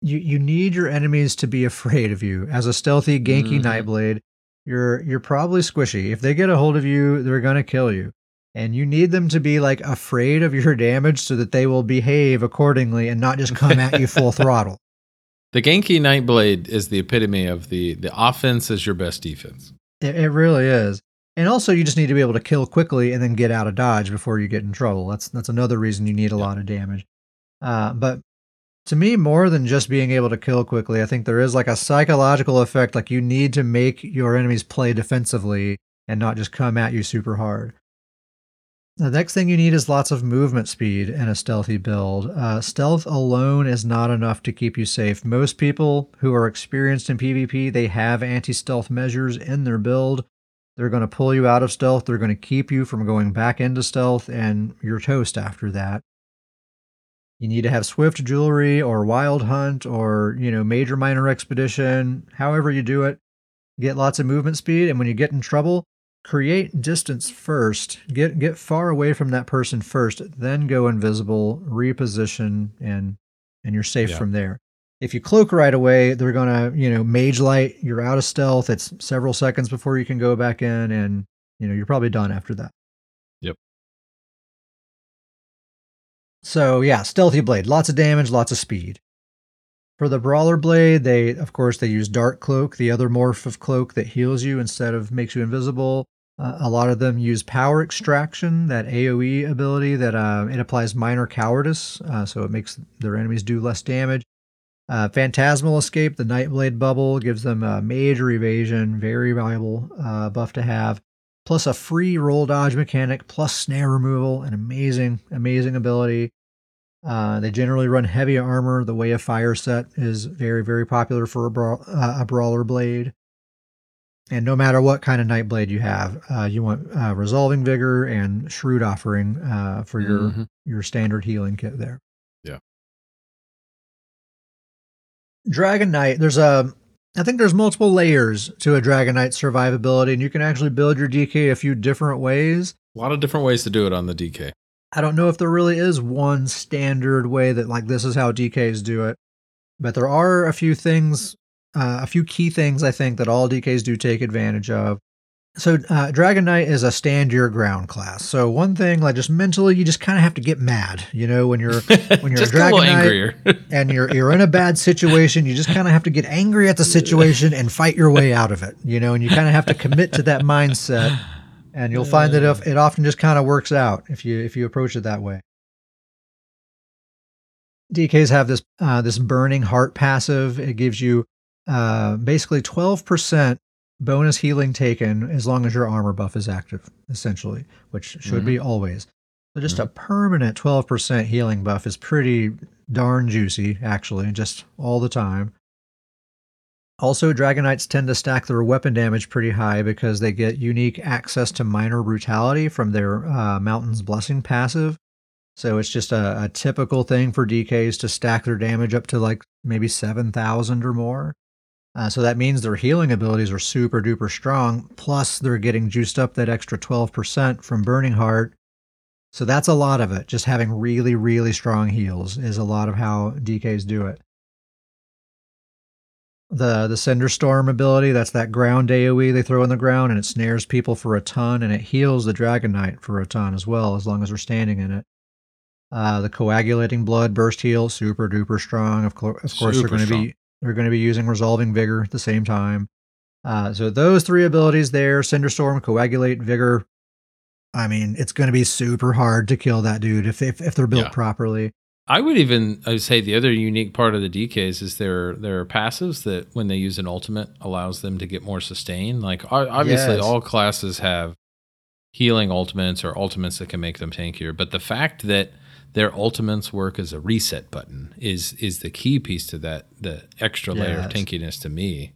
you you need your enemies to be afraid of you. As a stealthy, ganky Mhm. Nightblade, you're you're probably squishy. If they get a hold of you, they're gonna kill you. And you need them to be like afraid of your damage so that they will behave accordingly and not just come at you full throttle. The ganky Nightblade is the epitome of the the offense is your best defense. It, it really is. And also, you just need to be able to kill quickly and then get out of dodge before you get in trouble. That's that's another reason you need a Yeah. lot of damage. Uh, but to me, more than just being able to kill quickly, I think there is like a psychological effect. Like you need to make your enemies play defensively and not just come at you super hard. The next thing you need is lots of movement speed in a stealthy build. Uh, stealth alone is not enough to keep you safe. Most people who are experienced in PvP, they have anti-stealth measures in their build. They're going to pull you out of stealth. They're going to keep you from going back into stealth, and you're toast after that. You need to have swift jewelry or wild hunt or, you know, major minor expedition, however you do it. Get lots of movement speed, and when you get in trouble, create distance first. Get get far away from that person first, then go invisible, reposition, and and you're safe Yeah. from there. If you cloak right away, they're gonna, you know, mage light, you're out of stealth. It's several seconds before you can go back in, and you know, you're probably done after that. Yep. So yeah, stealthy blade, lots of damage, lots of speed. For the brawler blade, they of course they use dark cloak, the other morph of cloak that heals you instead of makes you invisible. Uh, a lot of them use power extraction, that AOE ability that uh, it applies minor cowardice, uh, so it makes their enemies do less damage. Uh, Phantasmal escape, the Nightblade bubble gives them a major evasion, very valuable uh, buff to have. Plus a free roll dodge mechanic, plus snare removal, an amazing, amazing ability. Uh, they generally run heavy armor. The Way of Fire set is very, very popular for a, uh, a brawler blade. And no matter what kind of night blade you have, uh, you want uh, resolving vigor and shrewd offering uh, for your Mhm. your standard healing kit there. Yeah. Dragon Knight. There's a, I think there's multiple layers to a Dragon Knight survivability, and you can actually build your DK a few different ways. A lot of different ways to do it on the DK. I don't know if there really is one standard way that like this is how DKs do it, but there are a few things, uh, a few key things I think that all DKs do take advantage of. So uh, Dragon Knight is a stand your ground class. So one thing, like just mentally, you just kind of have to get mad. You know, when you're when you're a Dragon a Knight and you're you're in a bad situation, you just kind of have to get angry at the situation and fight your way out of it. You know, and you kind of have to commit to that mindset and you'll find that if, it often just kind of works out if you if you approach it that way. DKs have this uh, this burning heart passive. It gives you uh, basically twelve percent bonus healing taken as long as your armor buff is active, essentially, which should be always. So just a permanent twelve percent healing buff is pretty darn juicy, actually, just all the time. Also, Dragon Knights tend to stack their weapon damage pretty high because they get unique access to minor brutality from their uh, Mountain's Blessing passive. So it's just a, a typical thing for DKs to stack their damage up to like maybe 7,000 or more. Uh, so that means their healing abilities are super duper strong. Plus, they're getting juiced up that extra 12% from Burning Heart. So that's a lot of it. Just having really, really strong heals is a lot of how DKs do it the the cinder storm ability. That's that ground aoe they throw on the ground and it snares people for a ton and it heals the dragon knight for a ton as well as long as they're standing in it. Uh, the coagulating blood burst heal super duper strong. Of, cour- of course Super they're going to be they're going to be using resolving vigor at the same time. Uh, so those three abilities there cinder storm coagulate vigor i mean it's going to be super hard to kill that dude if, if, if they're built Yeah. properly I would even I would say the other unique part of the DKs is their their passives that when they use an ultimate allows them to get more sustain. Like obviously Yes. all classes have healing ultimates or ultimates that can make them tankier, but the fact that their ultimates work as a reset button is is the key piece to that the extra layer of tankiness to me.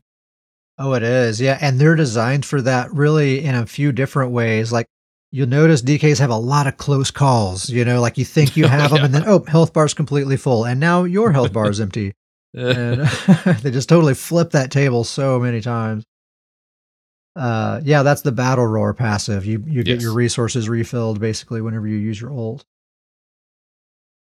Oh, it is. Yeah. And they're designed for that really in a few different ways. Like you'll notice DKs have a lot of close calls, you know, like you think you Oh, have them and then, oh, health bar's completely full. And now your health bar is empty. And they just totally flip that table so many times. Uh, yeah, that's the battle roar passive. You you get Yes. your resources refilled basically whenever you use your ult.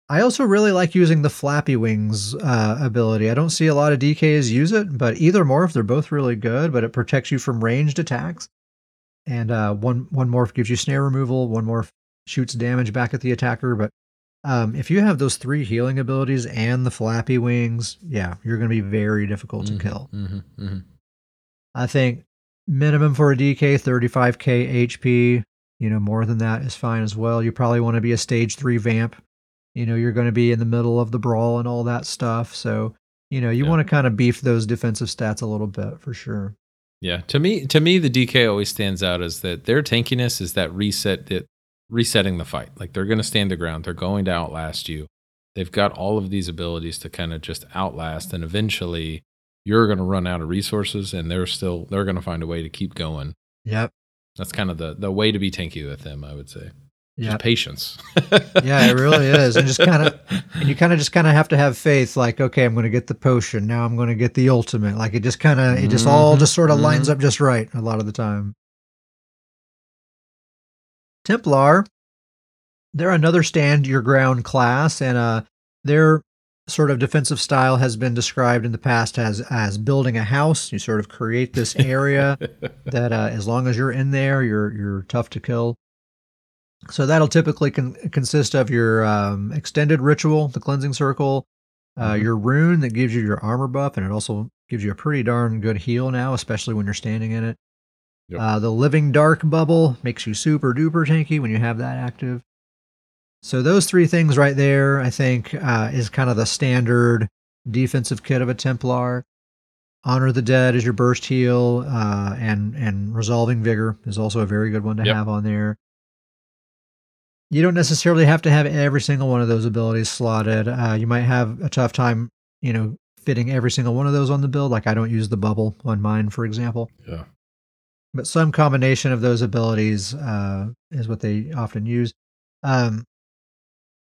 I also really like using the flappy wings uh, ability. I don't see a lot of DKs use it, but either morph, they're both really good. But it protects you from ranged attacks, and uh, one one morph gives you snare removal. One morph shoots damage back at the attacker. But um, if you have those three healing abilities and the flappy wings, yeah, you're going to be very difficult to Mhm, kill. mhm, mhm. I think minimum for a DK 35k HP. You know, more than that is fine as well. You probably want to be a stage three vamp. You know, you're going to be in the middle of the brawl and all that stuff. So, you know, you Yeah. want to kind of beef those defensive stats a little bit for sure. Yeah, to me, to me, the DK always stands out as that their tankiness is that reset, that resetting the fight. Like they're going to stand the ground. They're going to outlast you. They've got all of these abilities to kind of just outlast, and eventually, you're going to run out of resources, and they're still they're going to find a way to keep going. Yep. That's kind of the the way to be tanky with them, I would say. Just patience. Yeah, it really is. And just kind of, and you kind of just kind of have to have faith. Like, okay, I'm going to get the potion. Now I'm going to get the ultimate. Like it just kind of, it just all Mhm, just sort of lines mhm. up just right a lot of the time. Templar, they're another stand your ground class, and uh, their sort of defensive style has been described in the past as as building a house. You sort of create this area that, uh, as long as you're in there, you're you're tough to kill. So that'll typically con- consist of your um, extended ritual, the cleansing circle, uh, Mhm. your rune that gives you your armor buff, and it also gives you a pretty darn good heal now, especially when you're standing in it. Yep. Uh, the living dark bubble makes you super duper tanky when you have that active. So those three things right there, I think, uh, is kind of the standard defensive kit of a Templar. Honor the Dead is your burst heal, uh, and and resolving vigor is also a very good one to Yep. have on there. You don't necessarily have to have every single one of those abilities slotted. Uh, you might have a tough time, you know, fitting every single one of those on the build. Like I don't use the bubble on mine, for example. Yeah. But some combination of those abilities uh, is what they often use. Um,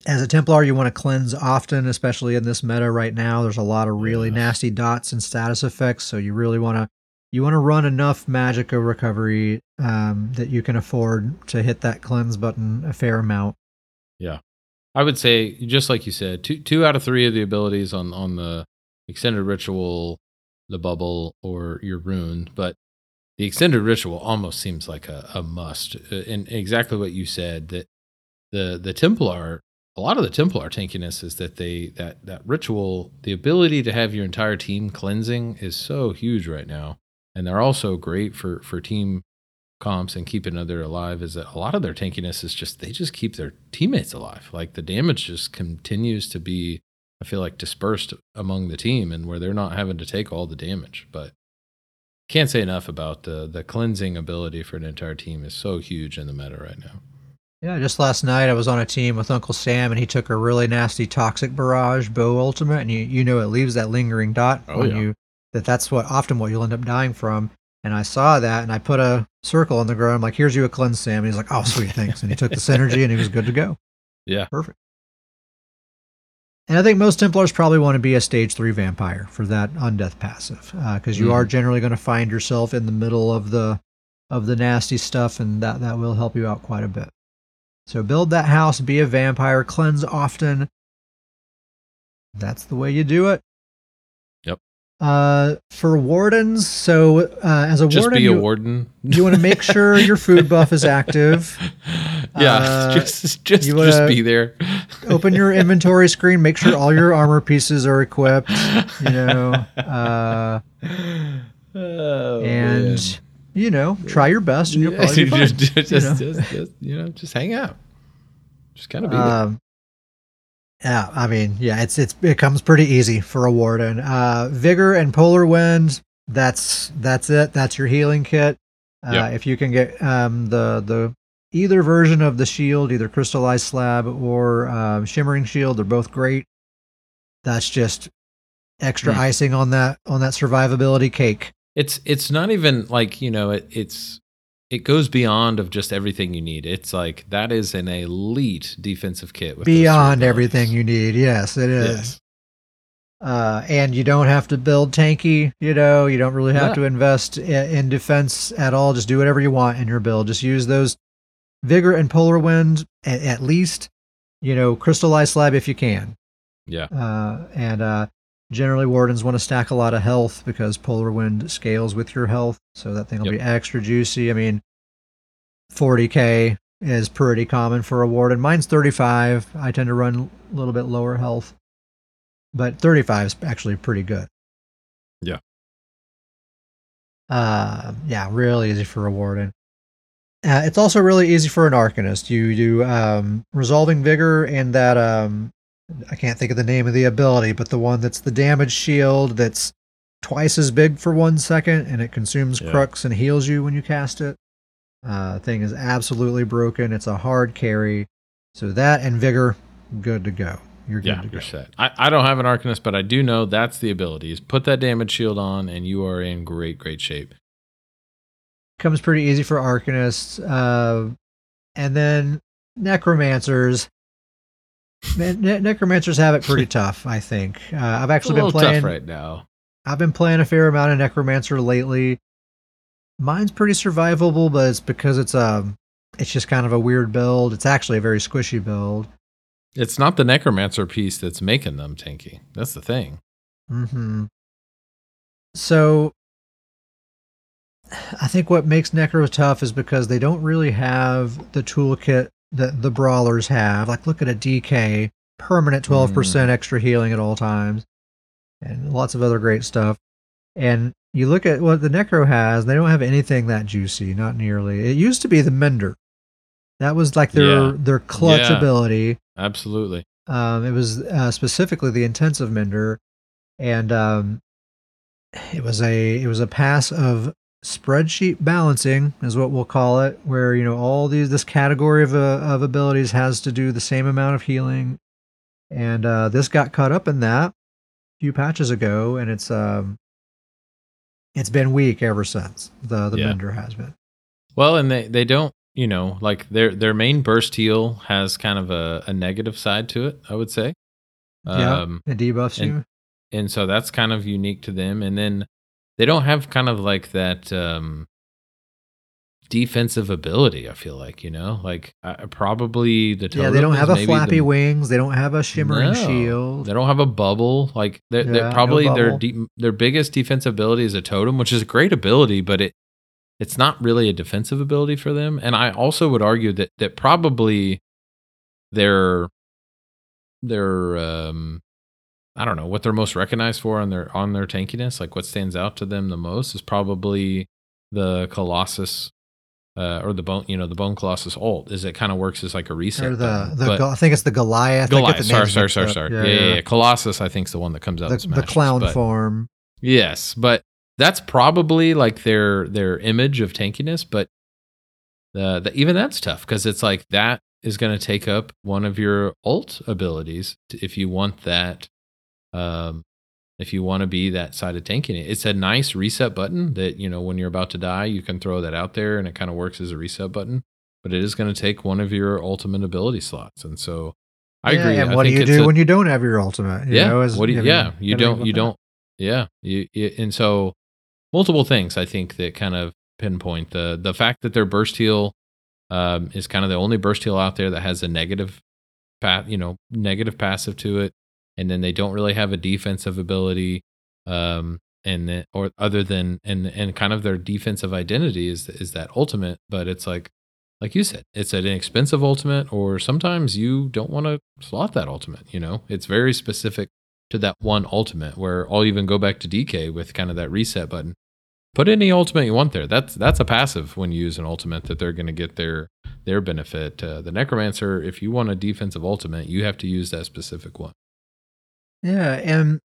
as a Templar, you want to cleanse often, especially in this meta right now. There's a lot of really Yes. nasty dots and status effects, so you really want to you want to run enough Magicka recovery um, that you can afford to hit that cleanse button a fair amount. Yeah, I would say, just like you said, two two out of three of the abilities on on the extended ritual, the bubble, or your rune, but the extended ritual almost seems like a, a must. Uh, And exactly what you said that the the Templar, a lot of the Templar tankiness is that they that that ritual, the ability to have your entire team cleansing is so huge right now, and they're also great for for team comps and keeping other alive is that a lot of their tankiness is just they just keep their teammates alive. Like the damage just continues to be, I feel like dispersed among the team and where they're not having to take all the damage. But can't say enough about the the cleansing ability for an entire team is so huge in the meta right now. Yeah, just last night I was on a team with Uncle Sam, and he took a really nasty toxic barrage bow ultimate, and you you know it leaves that lingering dot Oh, on yeah. you. That that's what often what you'll end up dying from. And I saw that, and I put a circle on the ground. I'm like, "Here's you a cleanse, Sam." And he's like, "Oh, sweet, thanks." And he took the synergy, and he was good to go. Yeah. Perfect. And I think most Templars probably want to be a stage three vampire for that undeath passive, uh, because you mm-hmm. are generally going to find yourself in the middle of the of the nasty stuff, and that that will help you out quite a bit. So build that house, be a vampire, cleanse often. That's the way you do it. Uh, for wardens, so uh, as a Just warden, be a you, warden. you want to make sure your food buff is active. yeah, Uh, just just just be there. open your inventory screen make sure all your armor pieces are equipped you know uh, Oh, and man. you know try your best and you'll probably be fine, just, just, you know. just, just, you know, just hang out. Just kind of be there. um, yeah i mean yeah it's it's it comes pretty easy for a warden. Uh vigor and polar wind that's that's it. That's your healing kit. Uh, Yep. if you can get um the the either version of the shield either crystallized slab or um, shimmering shield they're both great. That's just extra Hmm. icing on that on that survivability cake. It's it's not even like you know it, it's it goes beyond of just everything you need. It's like that is an elite defensive kit with beyond everything you need yes it is Yes. uh, and you don't have to build tanky you know you don't really have Yeah. to invest i- in defense at all just do whatever you want in your build just use those vigor and polar wind at, at least you know crystallized slab if you can Yeah. uh, and uh, generally wardens want to stack a lot of health because polar wind scales with your health so that thing will Yep. be extra juicy. I mean 40k is pretty common for a warden. Mine's 35 i tend to run a little bit lower health but 35 is actually pretty good. Yeah. uh, yeah really easy for a warden. Uh, it's also really easy for an arcanist. You do um, resolving vigor and that um, I can't think of the name of the ability, but the one that's the damage shield that's twice as big for one second and it consumes Yeah. crux and heals you when you cast it. Uh, thing is absolutely broken. It's a hard carry. So that and vigor, good to go. You're good Yeah, to you're set. I, I don't have an Arcanist, but I do know that's the ability. Is put that damage shield on, and you are in great, great shape. Comes pretty easy for arcanists. Uh, and then necromancers. Ne- ne- necromancers have it pretty tough, I think. Uh, I've actually been playing. tough right now. I've been playing a fair amount of Necromancer lately. Mine's pretty survivable, but it's because it's um it's just kind of a weird build. It's actually a very squishy build. It's not the Necromancer piece that's making them tanky. That's the thing. hmm So I think what makes Necro tough is because they don't really have the toolkit that the brawlers have. Like look at a DK, permanent 12% extra healing at all times. And lots of other great stuff. And you look at what the Necro has, they don't have anything that juicy, not nearly. It used to be the Mender. That was like their Yeah. their clutch Yeah. ability. Absolutely. Um, it was uh, specifically the intensive mender, and um, it was a it was a pass of spreadsheet balancing is what we'll call it, where you know all these this category of uh, of abilities has to do the same amount of healing, and uh, this got caught up in that a few patches ago, and it's um it's been weak ever since the the Yeah. Mender has been. Well, and they they don't, you know, like their their main burst heal has kind of a, a negative side to it, I would say. Yeah. Um, It debuffs and- you. and so that's kind of unique to them. And then they don't have kind of like that um, defensive ability. I feel like you know, like uh, probably the totem. Yeah, they don't have a flappy the- wings. They don't have a shimmering No. shield. They don't have a bubble. Like they're, Yeah, they're no probably their de- their biggest defensive ability is a totem, which is a great ability, but it it's not really a defensive ability for them. And I also would argue that that probably their their um I don't know what they're most recognized for on their on their tankiness. Like what stands out to them the most is probably the Colossus. Uh, or the bone, you know, the bone colossus ult is it kind of works as like a reset. Or the, the But- I think it's the Goliath. Goliath. the Sorry, sorry, sorry, sorry. Yeah, yeah, yeah. Colossus, I think, is the one that comes out. The, the clown but- form. Yes, but that's probably like their their image of tankiness. But the, the even that's tough because it's like that is going to take up one of your ult abilities if you want that. Um, if you want to be that side of tanking it, it's a nice reset button that you know when you're about to die, you can throw that out there and it kind of works as a reset button. But it is going to take one of your ultimate ability slots, and so I Yeah, agree. And I what do you do a- when you don't have your ultimate? You yeah. know, as- what do you, I mean, yeah, you don't. You that. don't. Yeah. You, you and so multiple things I think that kind of pinpoint the the fact that their burst heal um, is kind of the only burst heal out there that has a negative path, you know, negative passive to it, and then they don't really have a defensive ability. Um, and then, or other than and and kind of their defensive identity is is that ultimate, but it's like like you said, it's an inexpensive ultimate, or sometimes you don't want to slot that ultimate. You know, it's very specific to that one ultimate. Where I'll even go back to DK with kind of that reset button. Put any ultimate you want there. That's that's a passive when you use an ultimate that they're going to get their their benefit. Uh, the Necromancer, if you want a defensive ultimate, you have to use that specific one. Yeah, and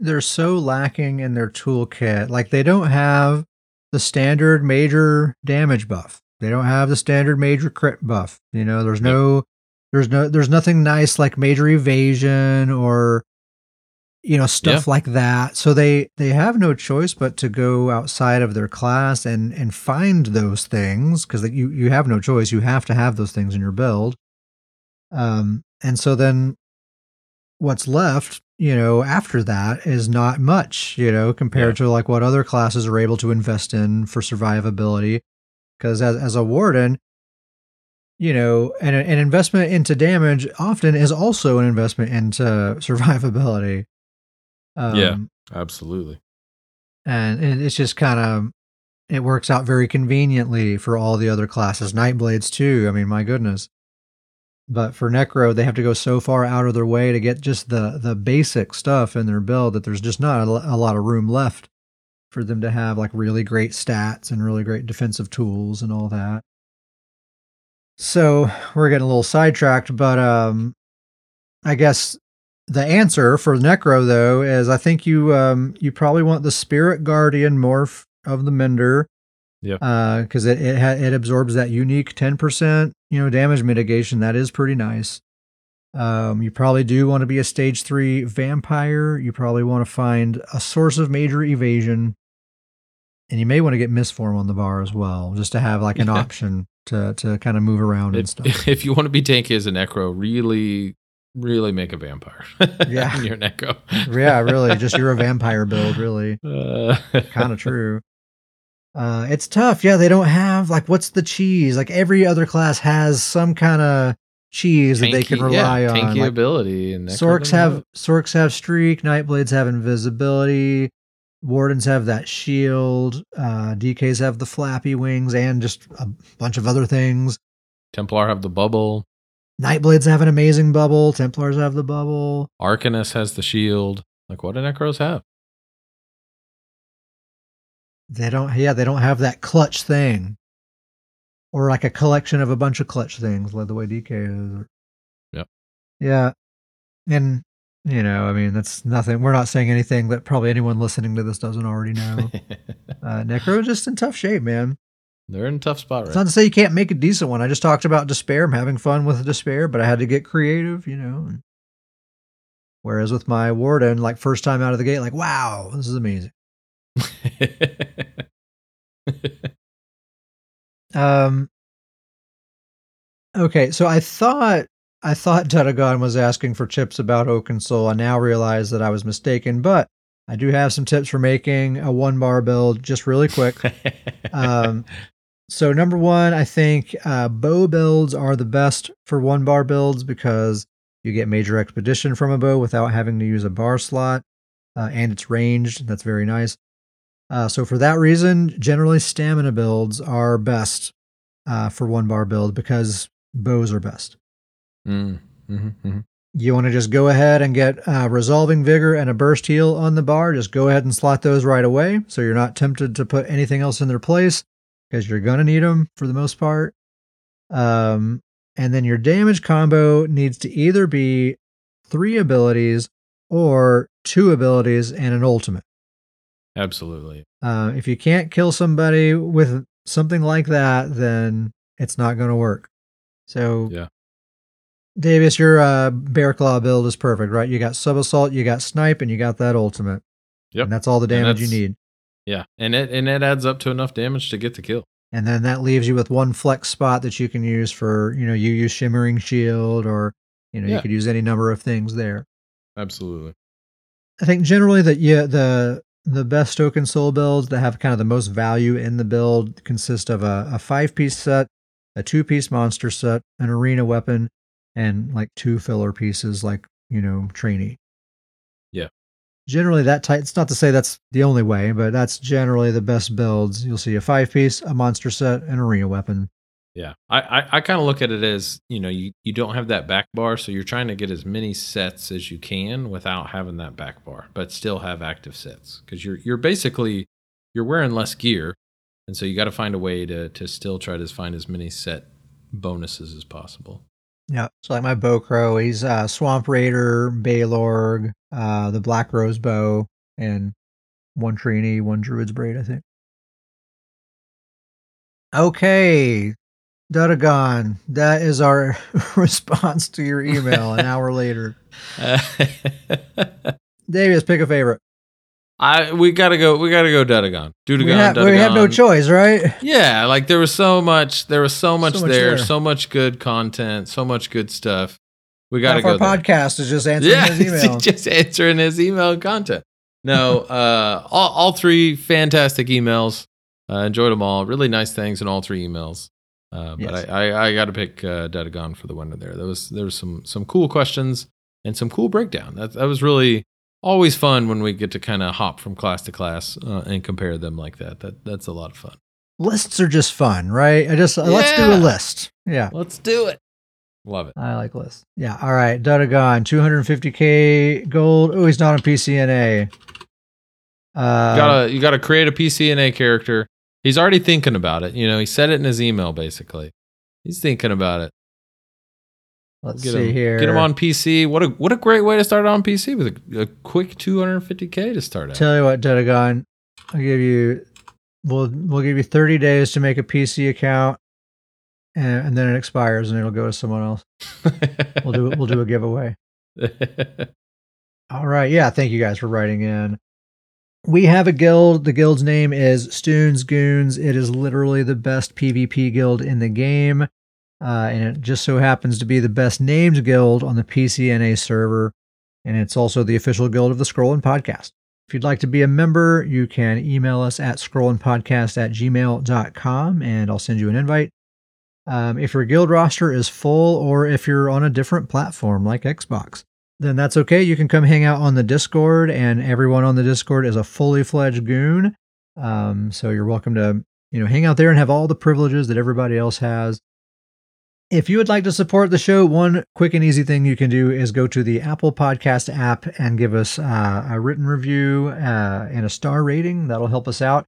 they're so lacking in their toolkit. Like they don't have the standard major damage buff. They don't have the standard major crit buff. You know, there's no there's no there's nothing nice like major evasion or you know stuff like that. So they they have no choice but to go outside of their class and and find those things because you you have no choice. You have to have those things in your build. Um and so then what's left, you know, after that is not much, you know, compared to like what other classes are able to invest in for survivability. Because as, as a warden, you know, an, an investment into damage often is also an investment into survivability. Um, Yeah. Absolutely. And, and it's just kind of, it works out very conveniently for all the other classes. Nightblades, too. I mean, my goodness. But for Necro, they have to go so far out of their way to get just the the basic stuff in their build that there's just not a, a lot of room left for them to have like really great stats and really great defensive tools and all that. So we're getting a little sidetracked, but um, I guess the answer for Necro though is I think you um you probably want the Spirit Guardian morph of the Mender. Yep. Because it it, ha- it absorbs that unique ten percent you know damage mitigation. That is pretty nice. Um, you probably do want to be a stage three vampire. You probably want to find a source of major evasion, and you may want to get Mist Form on the bar as well, just to have like an Yeah. option to to kind of move around and stuff. if you want to be tanky as a Necro, really, really make a vampire. Yeah. in your Necro. yeah, really, just you're a vampire build, really. Uh, kind of true. Uh, it's tough. Yeah, they don't have like what's the cheese? Like every other class has some kind of cheese that they can rely yeah, on. Tanky Like, ability. And Sorks have. Sorks have streak. Nightblades have invisibility. Wardens have that shield. Uh, DKs have the flappy wings and just a bunch of other things. Templar have the bubble. Nightblades have an amazing bubble. Templars have the bubble. Arcanus has the shield. Like what do Necros have? They don't. Yeah, they don't have that clutch thing, or like a collection of a bunch of clutch things, like the way DK is. Yep. Yeah, and You know, I mean, that's nothing. We're not saying anything that probably anyone listening to this doesn't already know. uh, Necro just in tough shape, man. They're in a tough spot It's not to say you can't make a decent one. I just talked about despair. I'm having fun with despair, but I had to get creative, you know. Whereas with my warden, like first time out of the gate, like, wow, this is amazing. Um. Okay, so I thought I thought Dedagon was asking for tips about Oaken Soul. I now realize that I was mistaken, but I do have some tips for making a one bar build, just really quick. Um, so number one, I think uh, bow builds are the best for one bar builds because you get major expedition from a bow without having to use a bar slot, uh, and it's ranged. That's very nice. Uh, so for that reason, generally stamina builds are best uh, for one bar build because bows are best. Mm, mhm, mhm. You want to just go ahead and get uh, resolving vigor and a burst heal on the bar. Just go ahead and slot those right away, so you're not tempted to put anything else in their place because you're gonna need them for the most part. Um, and then your damage combo needs to either be three abilities or two abilities and an ultimate. Absolutely. Uh, if you can't kill somebody with something like that, then it's not going to work. So, Yeah. Davius, your uh, bear claw build is perfect, right? You got sub assault, you got snipe, and you got that ultimate. Yep. And that's all the damage you need. Yeah, and it and it adds up to enough damage to get the kill. And then that leaves you with one flex spot that you can use for, you know, you use shimmering shield or, you know, you could use any number of things there. Absolutely. I think generally that yeah, the the best Oaken Soul builds that have kind of the most value in the build consist of a, a five piece set, a two piece monster set, an arena weapon, and like two filler pieces like, you know, trainee. Yeah. Generally that type it's not to say that's the only way, but that's generally the best builds. You'll see a five piece, a monster set, an arena weapon. Yeah, I I, I kind of look at it as you know you you don't have that back bar, so you're trying to get as many sets as you can without having that back bar, but still have active sets because you're you're basically you're wearing less gear, and so you got to find a way to to still try to find as many set bonuses as possible. Yeah. So like my bow crow, he's uh Swamp Raider, Balorgh, uh the Black Rose bow, and one trainee, one druid's braid, I think. Okay. Dudagon, that is our response to your email an hour later. Davius, pick a favorite. I we gotta go. We gotta go Dudagon. Dudagon. We, have, we have no choice, right? Yeah, like there was so much. There was so much, So much there, there. So much good content. So much good stuff. We gotta Half our go. there. podcast is just answering yeah, his email. just answering his email content. No, uh, all, all three fantastic emails. Uh, enjoyed them all. Really nice things in all three emails. Uh, but Yes. I, I, I got to pick uh, Dedagon for the winner there. There was there was some some cool questions and some cool breakdown. That that was really always fun when we get to kind of hop from class to class uh, and compare them like that. That that's a lot of fun. Lists are just fun, right? I just let's do a list. Yeah. Let's do it. Love it. I like lists. Yeah. All right. Dudagon, 250k gold. Oh, he's not on PCNA. Uh, you gotta you gotta create a PCNA character. He's already thinking about it. You know, he said it in his email basically. He's thinking about it. let's Get see him, here. Get him on PC. What a what a great way to start on PC with a, a quick 250k to start out. Tell you what, Dudagon, I'll give you. We'll we'll give you 30 days to make a PC account, and, and then it expires and it'll go to someone else. We'll do we'll do a giveaway. All right. Yeah. Thank you guys for writing in. We have a guild. The guild's name is Stoons Goons. It is literally the best PvP guild in the game. Uh, and it just so happens to be the best named guild on the PCNA server. And it's also the official guild of the Scrollin' Podcast. If you'd like to be a member, you can email us at ScrollinPodcast at gmail.com and I'll send you an invite. Um, if your guild roster is full or if you're on a different platform like Xbox, then that's okay. You can come hang out on the Discord, and everyone on the Discord is a fully fledged goon. Um, so you're welcome to you know hang out there and have all the privileges that everybody else has. If you would like to support the show, one quick and easy thing you can do is go to the Apple Podcast app and give us uh, a written review uh, and a star rating. That'll help us out.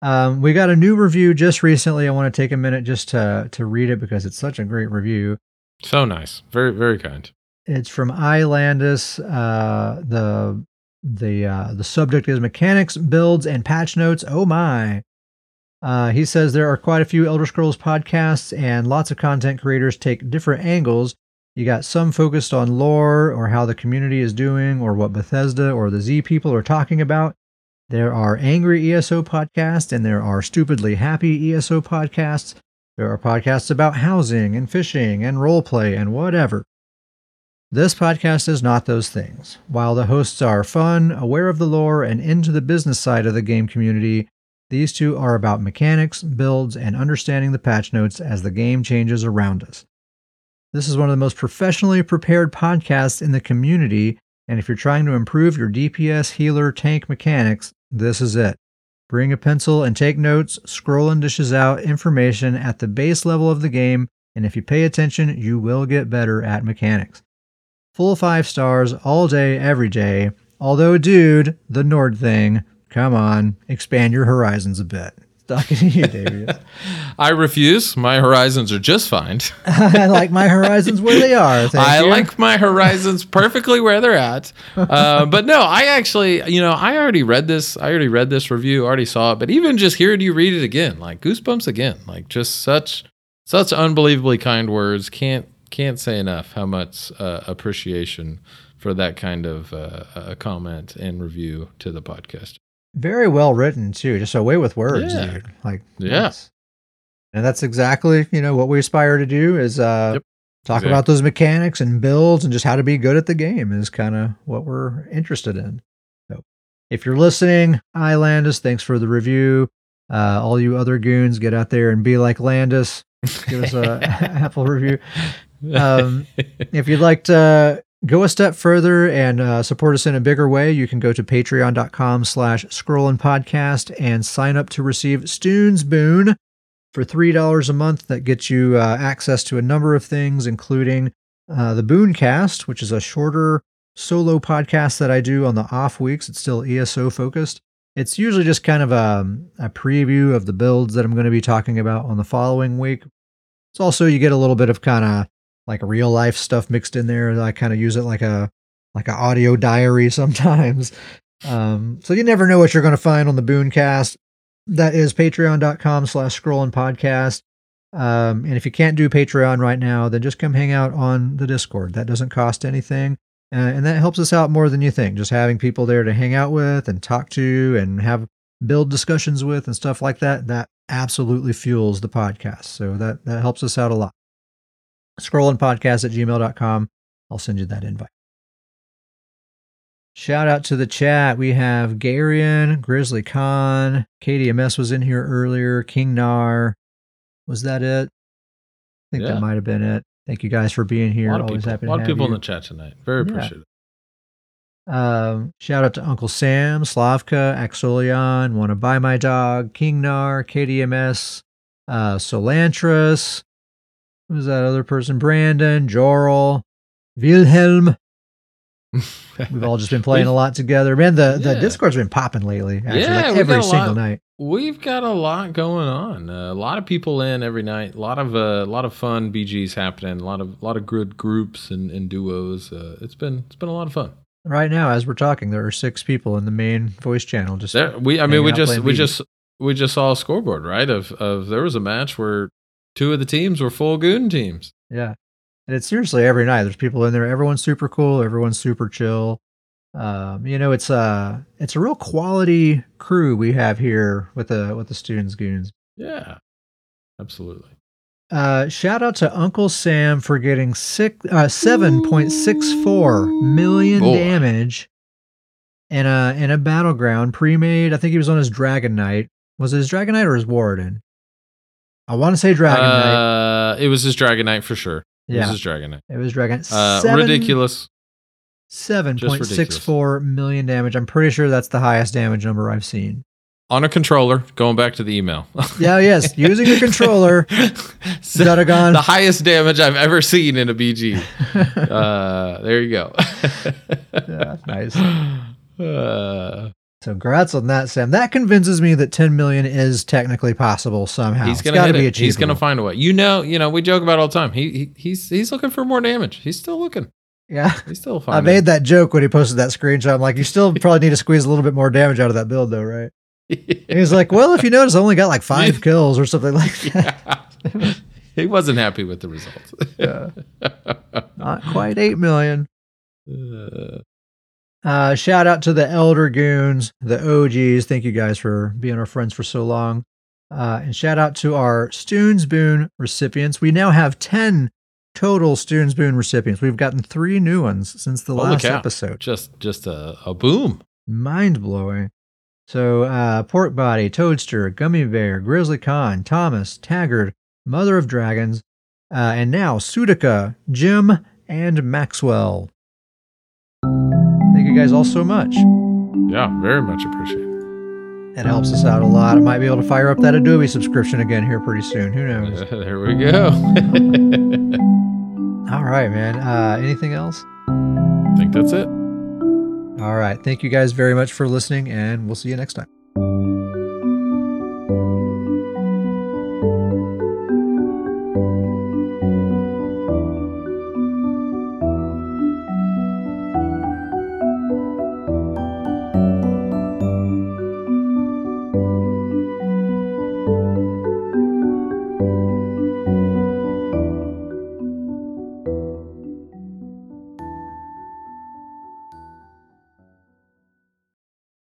Um, we got a new review just recently. I want to take a minute just to to read it because it's such a great review. so nice. Very very kind. It's from Islandus. Uh, the the uh, the subject is mechanics, builds, and patch notes. Oh my! Uh, he says there are quite a few Elder Scrolls podcasts, and lots of content creators take different angles. You got some focused on lore or how the community is doing, or what Bethesda or the Z people are talking about. There are angry ESO podcasts, and there are stupidly happy ESO podcasts. There are podcasts about housing and fishing and roleplay and whatever. This podcast is not those things. While the hosts are fun, aware of the lore, and into the business side of the game community, these two are about mechanics, builds, and understanding the patch notes as the game changes around us. This is one of the most professionally prepared podcasts in the community, and if you're trying to improve your DPS healer tank mechanics, this is it. Bring a pencil and take notes. Scrolling dishes out information at the base level of the game, and if you pay attention, you will get better at mechanics. Full five stars all day, every day. Although, dude, the Nord thing, come on, expand your horizons a bit. Talking to you, Davius. I refuse. My horizons are just fine. I like my horizons where they are. Thank I you. like my horizons perfectly where they're at. Uh, but no, I actually, you know, I already read this. I already read this review, already saw it. But even just hearing you read it again, like goosebumps again, like just such, such unbelievably kind words. Can't can't say enough how much uh, appreciation for that kind of uh, a comment and review to the podcast. very well written too. Just away with words, Yeah. dude. Like Yeah. And that's exactly you know what we aspire to do is uh, Yep. talk Exactly. about those mechanics and builds and just how to be good at the game is kind of what we're interested in. So if you're listening, hi Landis, thanks for the review. Uh, all you other goons, get out there and be like Landis. Give us a Apple review. Um, if you'd like to go a step further and uh, support us in a bigger way, you can go to patreon.com slash scrollin podcast and sign up to receive Stoon's Boon for $3 a month. That gets you uh, access to a number of things, including uh, the Booncast, which is a shorter solo podcast that I do on the off weeks. It's still ESO focused. It's usually just kind of a, a preview of the builds that I'm going to be talking about on the following week. It's also, you get a little bit of kind of like real life stuff mixed in there. I kind of use it like a like an audio diary sometimes. Um, so you never know what you're going to find on the Booncast. That is patreon.com slash scrolling podcast. Um, and if you can't do Patreon right now, then just come hang out on the Discord. That doesn't cost anything. Uh, and that helps us out more than you think. Just having people there to hang out with and talk to and have build discussions with and stuff like that, that absolutely fuels the podcast. So that, that helps us out a lot ScrollinPodcast at gmail.com. I'll send you that invite. Shout out to the chat. We have Garion, Grizzly Khan, KDMS was in here earlier, King Nar. Was that it? I think Yeah. that might have been it. Thank you guys for being here. Always people, happy a lot of people you. in the chat tonight. Very Yeah. appreciative. Um, shout out to Uncle Sam, Slavka, Axolion, Want to Buy My Dog, King Nar, KDMS, uh, Solantris. Who's that other person? Brandon, Jorl, Wilhelm. We've all just been playing a lot together. Man, the, the Discord's been popping lately. Actually, Yeah, like every single lot. night. We've got a lot going on. Uh, a lot of people in every night. A lot of uh, a lot of fun BGs happening. A lot of a lot of good groups and, and duos. Uh, it's been it's been a lot of fun. Right now, as we're talking, there are six people in the main voice channel. Just There, we I mean we just we BG. just we just saw a scoreboard right of of there was a match where two of the teams were full goon teams. Yeah. And it's seriously every night. There's people in there. Everyone's super cool. Everyone's super chill. Um, you know, it's a it's a real quality crew we have here with the with the Stoons Goons. Yeah, absolutely. Uh, shout out to Uncle Sam for getting six uh seven point six four million Boy. damage in a in a battleground pre-made. I think he was on his Dragon Knight. Was it his Dragon Knight or his Warden? I want to say Dragon Knight. Uh, it was his Dragon Knight for sure. It was Yeah, his Dragon Knight. it was Dragon. Uh, Seven- ridiculous. Seven point six four million damage. I'm pretty sure that's the highest damage number I've seen. On a controller, going back to the email. Yeah, yes, using a controller. So, Dadagon. the highest damage I've ever seen in a BG. Uh, there you go. Yeah, nice. Uh, So, congrats on that, Sam. That convinces me that 10 million is technically possible somehow. he's gotta hit be it. He's gonna find a way. You know, you know, we joke about it all the time. He, he he's he's looking for more damage. He's still looking. Yeah. he's still I find made that joke when he posted that screenshot. I'm like, you still probably need to squeeze a little bit more damage out of that build, though, right? And he's like, well, if you notice, I only got like five kills or something like that. yeah. he wasn't happy with the results. Yeah. Not quite 8 million. Uh, Uh, shout out to the Elder Goons, the OGs. Thank you guys for being our friends for so long. Uh, and shout out to our Stoons Boon recipients. We now have 10 total Stoons Boon recipients. We've gotten three new ones since the Holy last cow. episode. just just a, a boom. Mind blowing. So, uh, Pork Body, Toadster, Gummy Bear, Grizzly Khan, Thomas, Taggart, Mother of Dragons, uh, and now Sudica, Jim, and Maxwell. You guys all so much. Yeah, very much appreciated. It helps us out a lot. I might be able to fire up that Adobe subscription again here pretty soon. Who knows? there we go. All right, man. Uh, anything else? I think that's it. All right. Thank you guys very much for listening, and we'll see you next time.